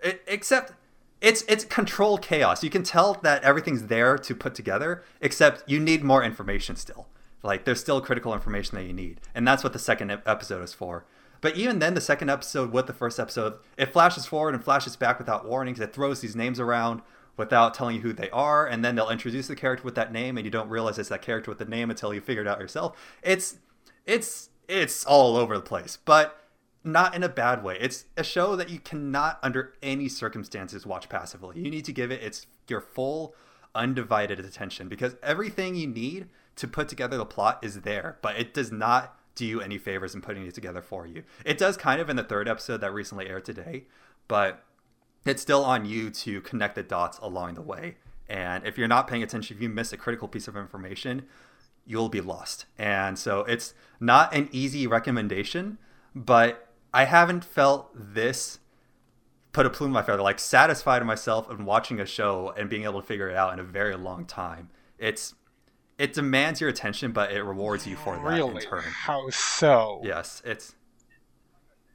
it, except it's it's controlled chaos. You can tell that everything's there to put together, except you need more information still. Like there's still critical information that you need, and that's what the second episode is for. But even then, the second episode with the first episode, it flashes forward and flashes back without warnings. It throws these names around without telling you who they are, and then they'll introduce the character with that name, and you don't realize it's that character with the name until you figure it out yourself. It's it's it's all over the place, but not in a bad way. It's a show that you cannot, under any circumstances, watch passively. You need to give it its your full, undivided attention because everything you need to put together the plot is there, but it does not do you any favors in putting it together for you. It does kind of in the third episode that recently aired today, but it's still on you to connect the dots along the way. And if you're not paying attention, if you miss a critical piece of information, you'll be lost. And so it's not an easy recommendation, but I haven't felt this put a plume in my feather, like satisfied myself in watching a show and being able to figure it out in a very long time. It's it demands your attention, but it rewards you for that really? in turn. How so? Yes, it's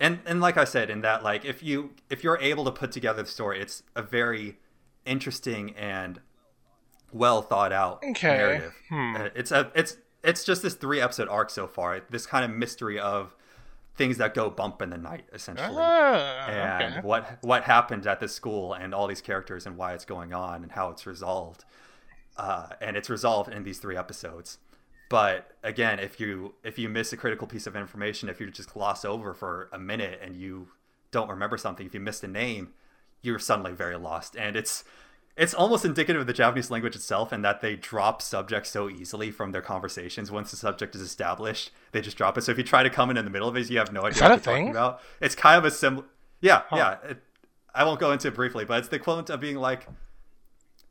and and like I said, in that like if you if you're able to put together the story, it's a very interesting and well thought out okay. narrative. Hmm. It's a it's it's just this three episode arc so far. This kind of mystery of things that go bump in the night essentially ah, and okay. what what happened at this school and all these characters and why it's going on and how it's resolved uh, and it's resolved in these three episodes but again if you if you miss a critical piece of information if you just gloss over for a minute and you don't remember something if you missed a name you're suddenly very lost and it's it's almost indicative of the Japanese language itself in that they drop subjects so easily from their conversations. Once the subject is established, they just drop it. So if you try to come in in the middle of it, you have no idea what they're talking about. It's kind of a similar. Yeah, huh. yeah. It, I won't go into it briefly, but it's the equivalent of being like,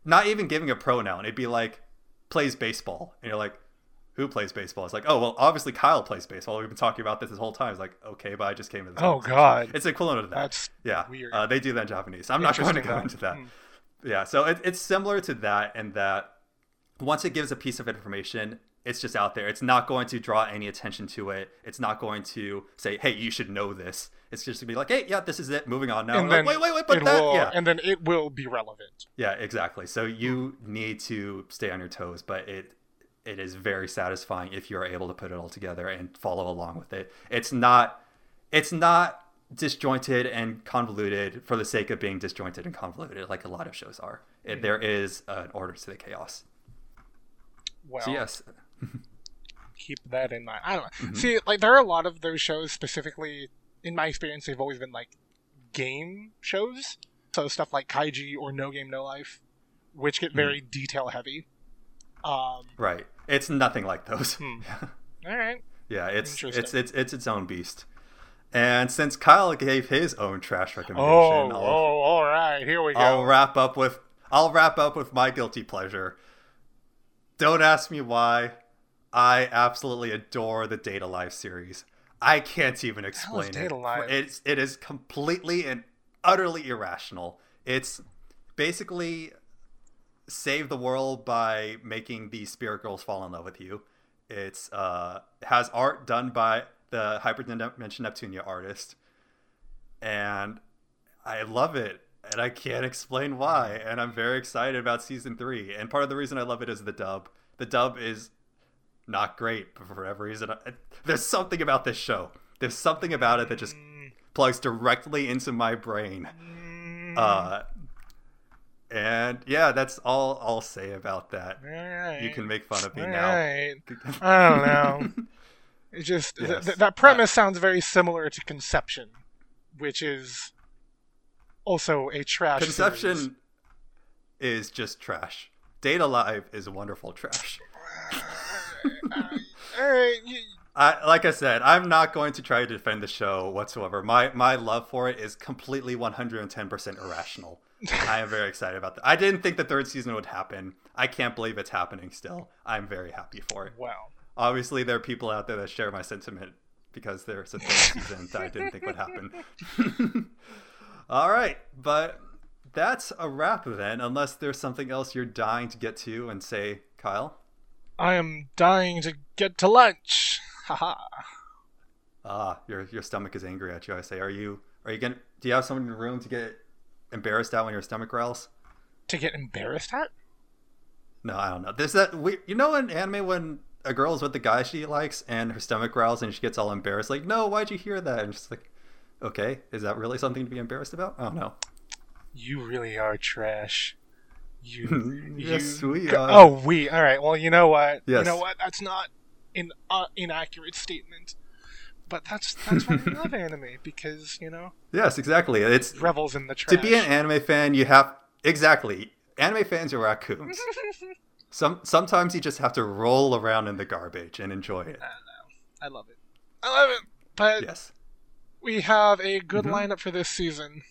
not even giving a pronoun. It'd be like, plays baseball, and you're like, who plays baseball? It's like, oh well, obviously Kyle plays baseball. We've been talking about this this whole time. It's like, okay, but I just came to this. Oh God, it's equivalent to that. That's yeah. Weird. Uh, they do that in Japanese. I'm not going to go into that. Hmm. Yeah, so it, it's similar to that in that once it gives a piece of information, it's just out there. It's not going to draw any attention to it. It's not going to say, "Hey, you should know this." It's just gonna be like, "Hey, yeah, this is it. Moving on now." and Like, then wait, wait, wait, but that, will, yeah, and then it will be relevant. yeah, exactly. So you need to stay on your toes, but it it is very satisfying if you're able to put it all together and follow along with it. It's not it's not disjointed and convoluted for the sake of being disjointed and convoluted like a lot of shows are. It, hmm. there is an order to the chaos. Well, So yes, keep that in mind. I don't know. Mm-hmm. See, like there are a lot of those shows specifically. In my experience, they've always been like game shows. So stuff like Kaiji or No Game No Life, which get very detail heavy. Um, right. It's nothing like those. Hmm. all right. Yeah, it's it's it's it's its own beast. And since Kyle gave his own trash recommendation, Oh, I'll- oh, all right. Here we go. I'll wrap up with I'll wrap up with my guilty pleasure. Don't ask me why. I absolutely adore the Date A Live series. I can't even explain it. Date A Live? It's it is completely and utterly irrational. It's basically save the world by making these spirit girls fall in love with you. It's uh has art done by the Hyperdimension Neptunia artist. And I love it, and I can't explain why. And I'm very excited about season three. And part of the reason I love it is the dub. The dub is not great, but for whatever reason, I, there's something about this show. There's something about it that just plugs directly into my brain. Uh, and yeah, that's all I'll say about that. right. You can make fun of me All now. right. I don't know. It just Yes. th- that premise sounds very similar to Conception, which is also a trash. Conception series. is just trash. Date A Live is wonderful trash. All right, I, like I said, I'm not going to try to defend the show whatsoever. My my love for it is completely 110% irrational. I am very excited about that. I didn't think the third season would happen. I can't believe it's happening still. I'm very happy for it. wow. Obviously, there are people out there that share my sentiment because there's a third season that I didn't think would happen. All right, but that's a wrap then, unless there's something else you're dying to get to and say, Kyle. I am dying to get to lunch. Ha ha. Ah, your your stomach is angry at you. I say, are you are you gonna? Do you have someone in the room to get embarrassed at when your stomach growls? To get embarrassed at? No, I don't know. There's that we, you know, in anime when a girl is with the guy she likes and her stomach growls and she gets all embarrassed, like, no, why'd you hear that? And she's like, okay, is that really something to be embarrassed about? I don't know. You really are trash. You. Yes, you- we are. Oh, we. All right. Well, you know what? You know what? That's not an uh, inaccurate statement. But that's that's why I love anime because you know Yes, exactly. It's revels in the trash. to be an anime fan, you have exactly. Anime fans are raccoons. Some sometimes you just have to roll around in the garbage and enjoy it. I I love it. I love it. But Yes. we have a good Mhm. lineup for this season.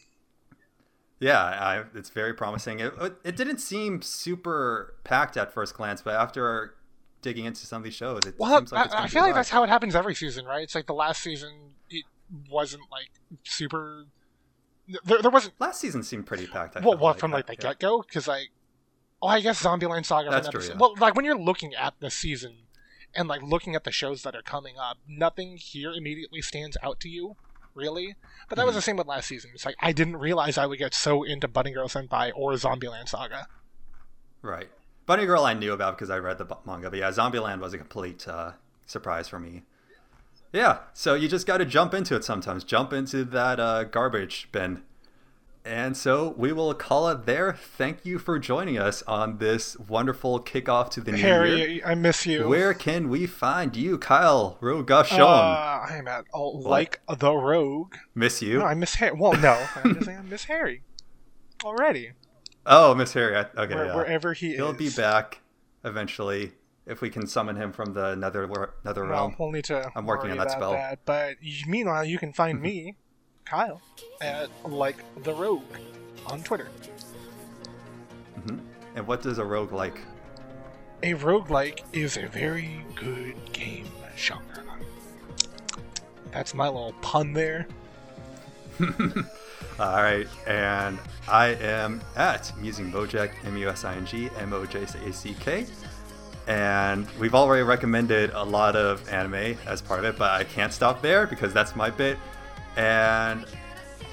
Yeah, I, it's very promising. It, it didn't seem super packed at first glance, but after digging into some of these shows, it Well, seems like it's I, I feel like that's how it happens every season, right? It's like the last season, it wasn't like super. There, there wasn't Last season seemed pretty packed. I well, well from like the yeah. get go because like, oh, I guess Zombieland Saga. That's true, yeah. Well, like when you're looking at the season and like looking at the shows that are coming up, nothing here immediately stands out to you, really. But that was Mhm. the same with last season. It's like I didn't realize I would get so into Bunny Girl Senpai or Zombieland Saga. Right. Bunny Girl I knew about because I read the manga, but yeah, Zombieland was a complete uh, surprise for me. Yeah, so you just got to jump into it sometimes. Jump into that uh, garbage bin. And so we will call it there. Thank you for joining us on this wonderful kickoff to the new year. Harry, I miss you. Where can we find you, Kyle Rogashon? Uh, I'm at oh, like the Rogue. Miss you? No, I miss Harry. Well, no, I'm just saying I miss Harry already. oh, Miss Harry. Okay, Where, yeah. Wherever he He'll is, be back eventually if we can summon him from the nether nether Well, realm. we'll need to. I'm working on that spell. That. But meanwhile, you can find me, Kyle, at like the Rogue on Twitter. hmm And what does a rogue like? A rogue like is a very good game genre. That's my little pun there. All right, and I am at Musing Mojack, M U S I N G M O J A C K. And we've already recommended a lot of anime as part of it, but I can't stop there because that's my bit. And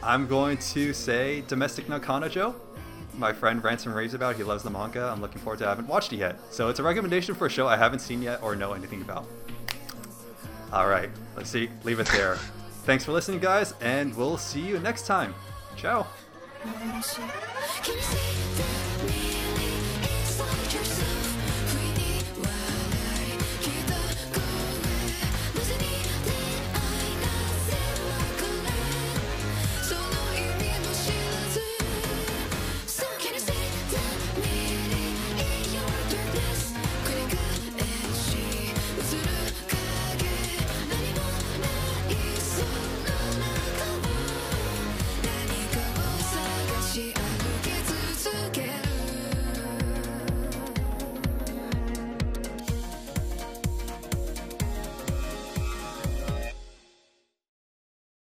I'm going to say Domestic na Kanojo. My friend Ransom raves about. He loves the manga. I'm looking forward to. It. I haven't watched it yet, so it's a recommendation for a show I haven't seen yet or know anything about. All right, let's see. Leave it there. Thanks for listening, guys, and we'll see you next time. Ciao.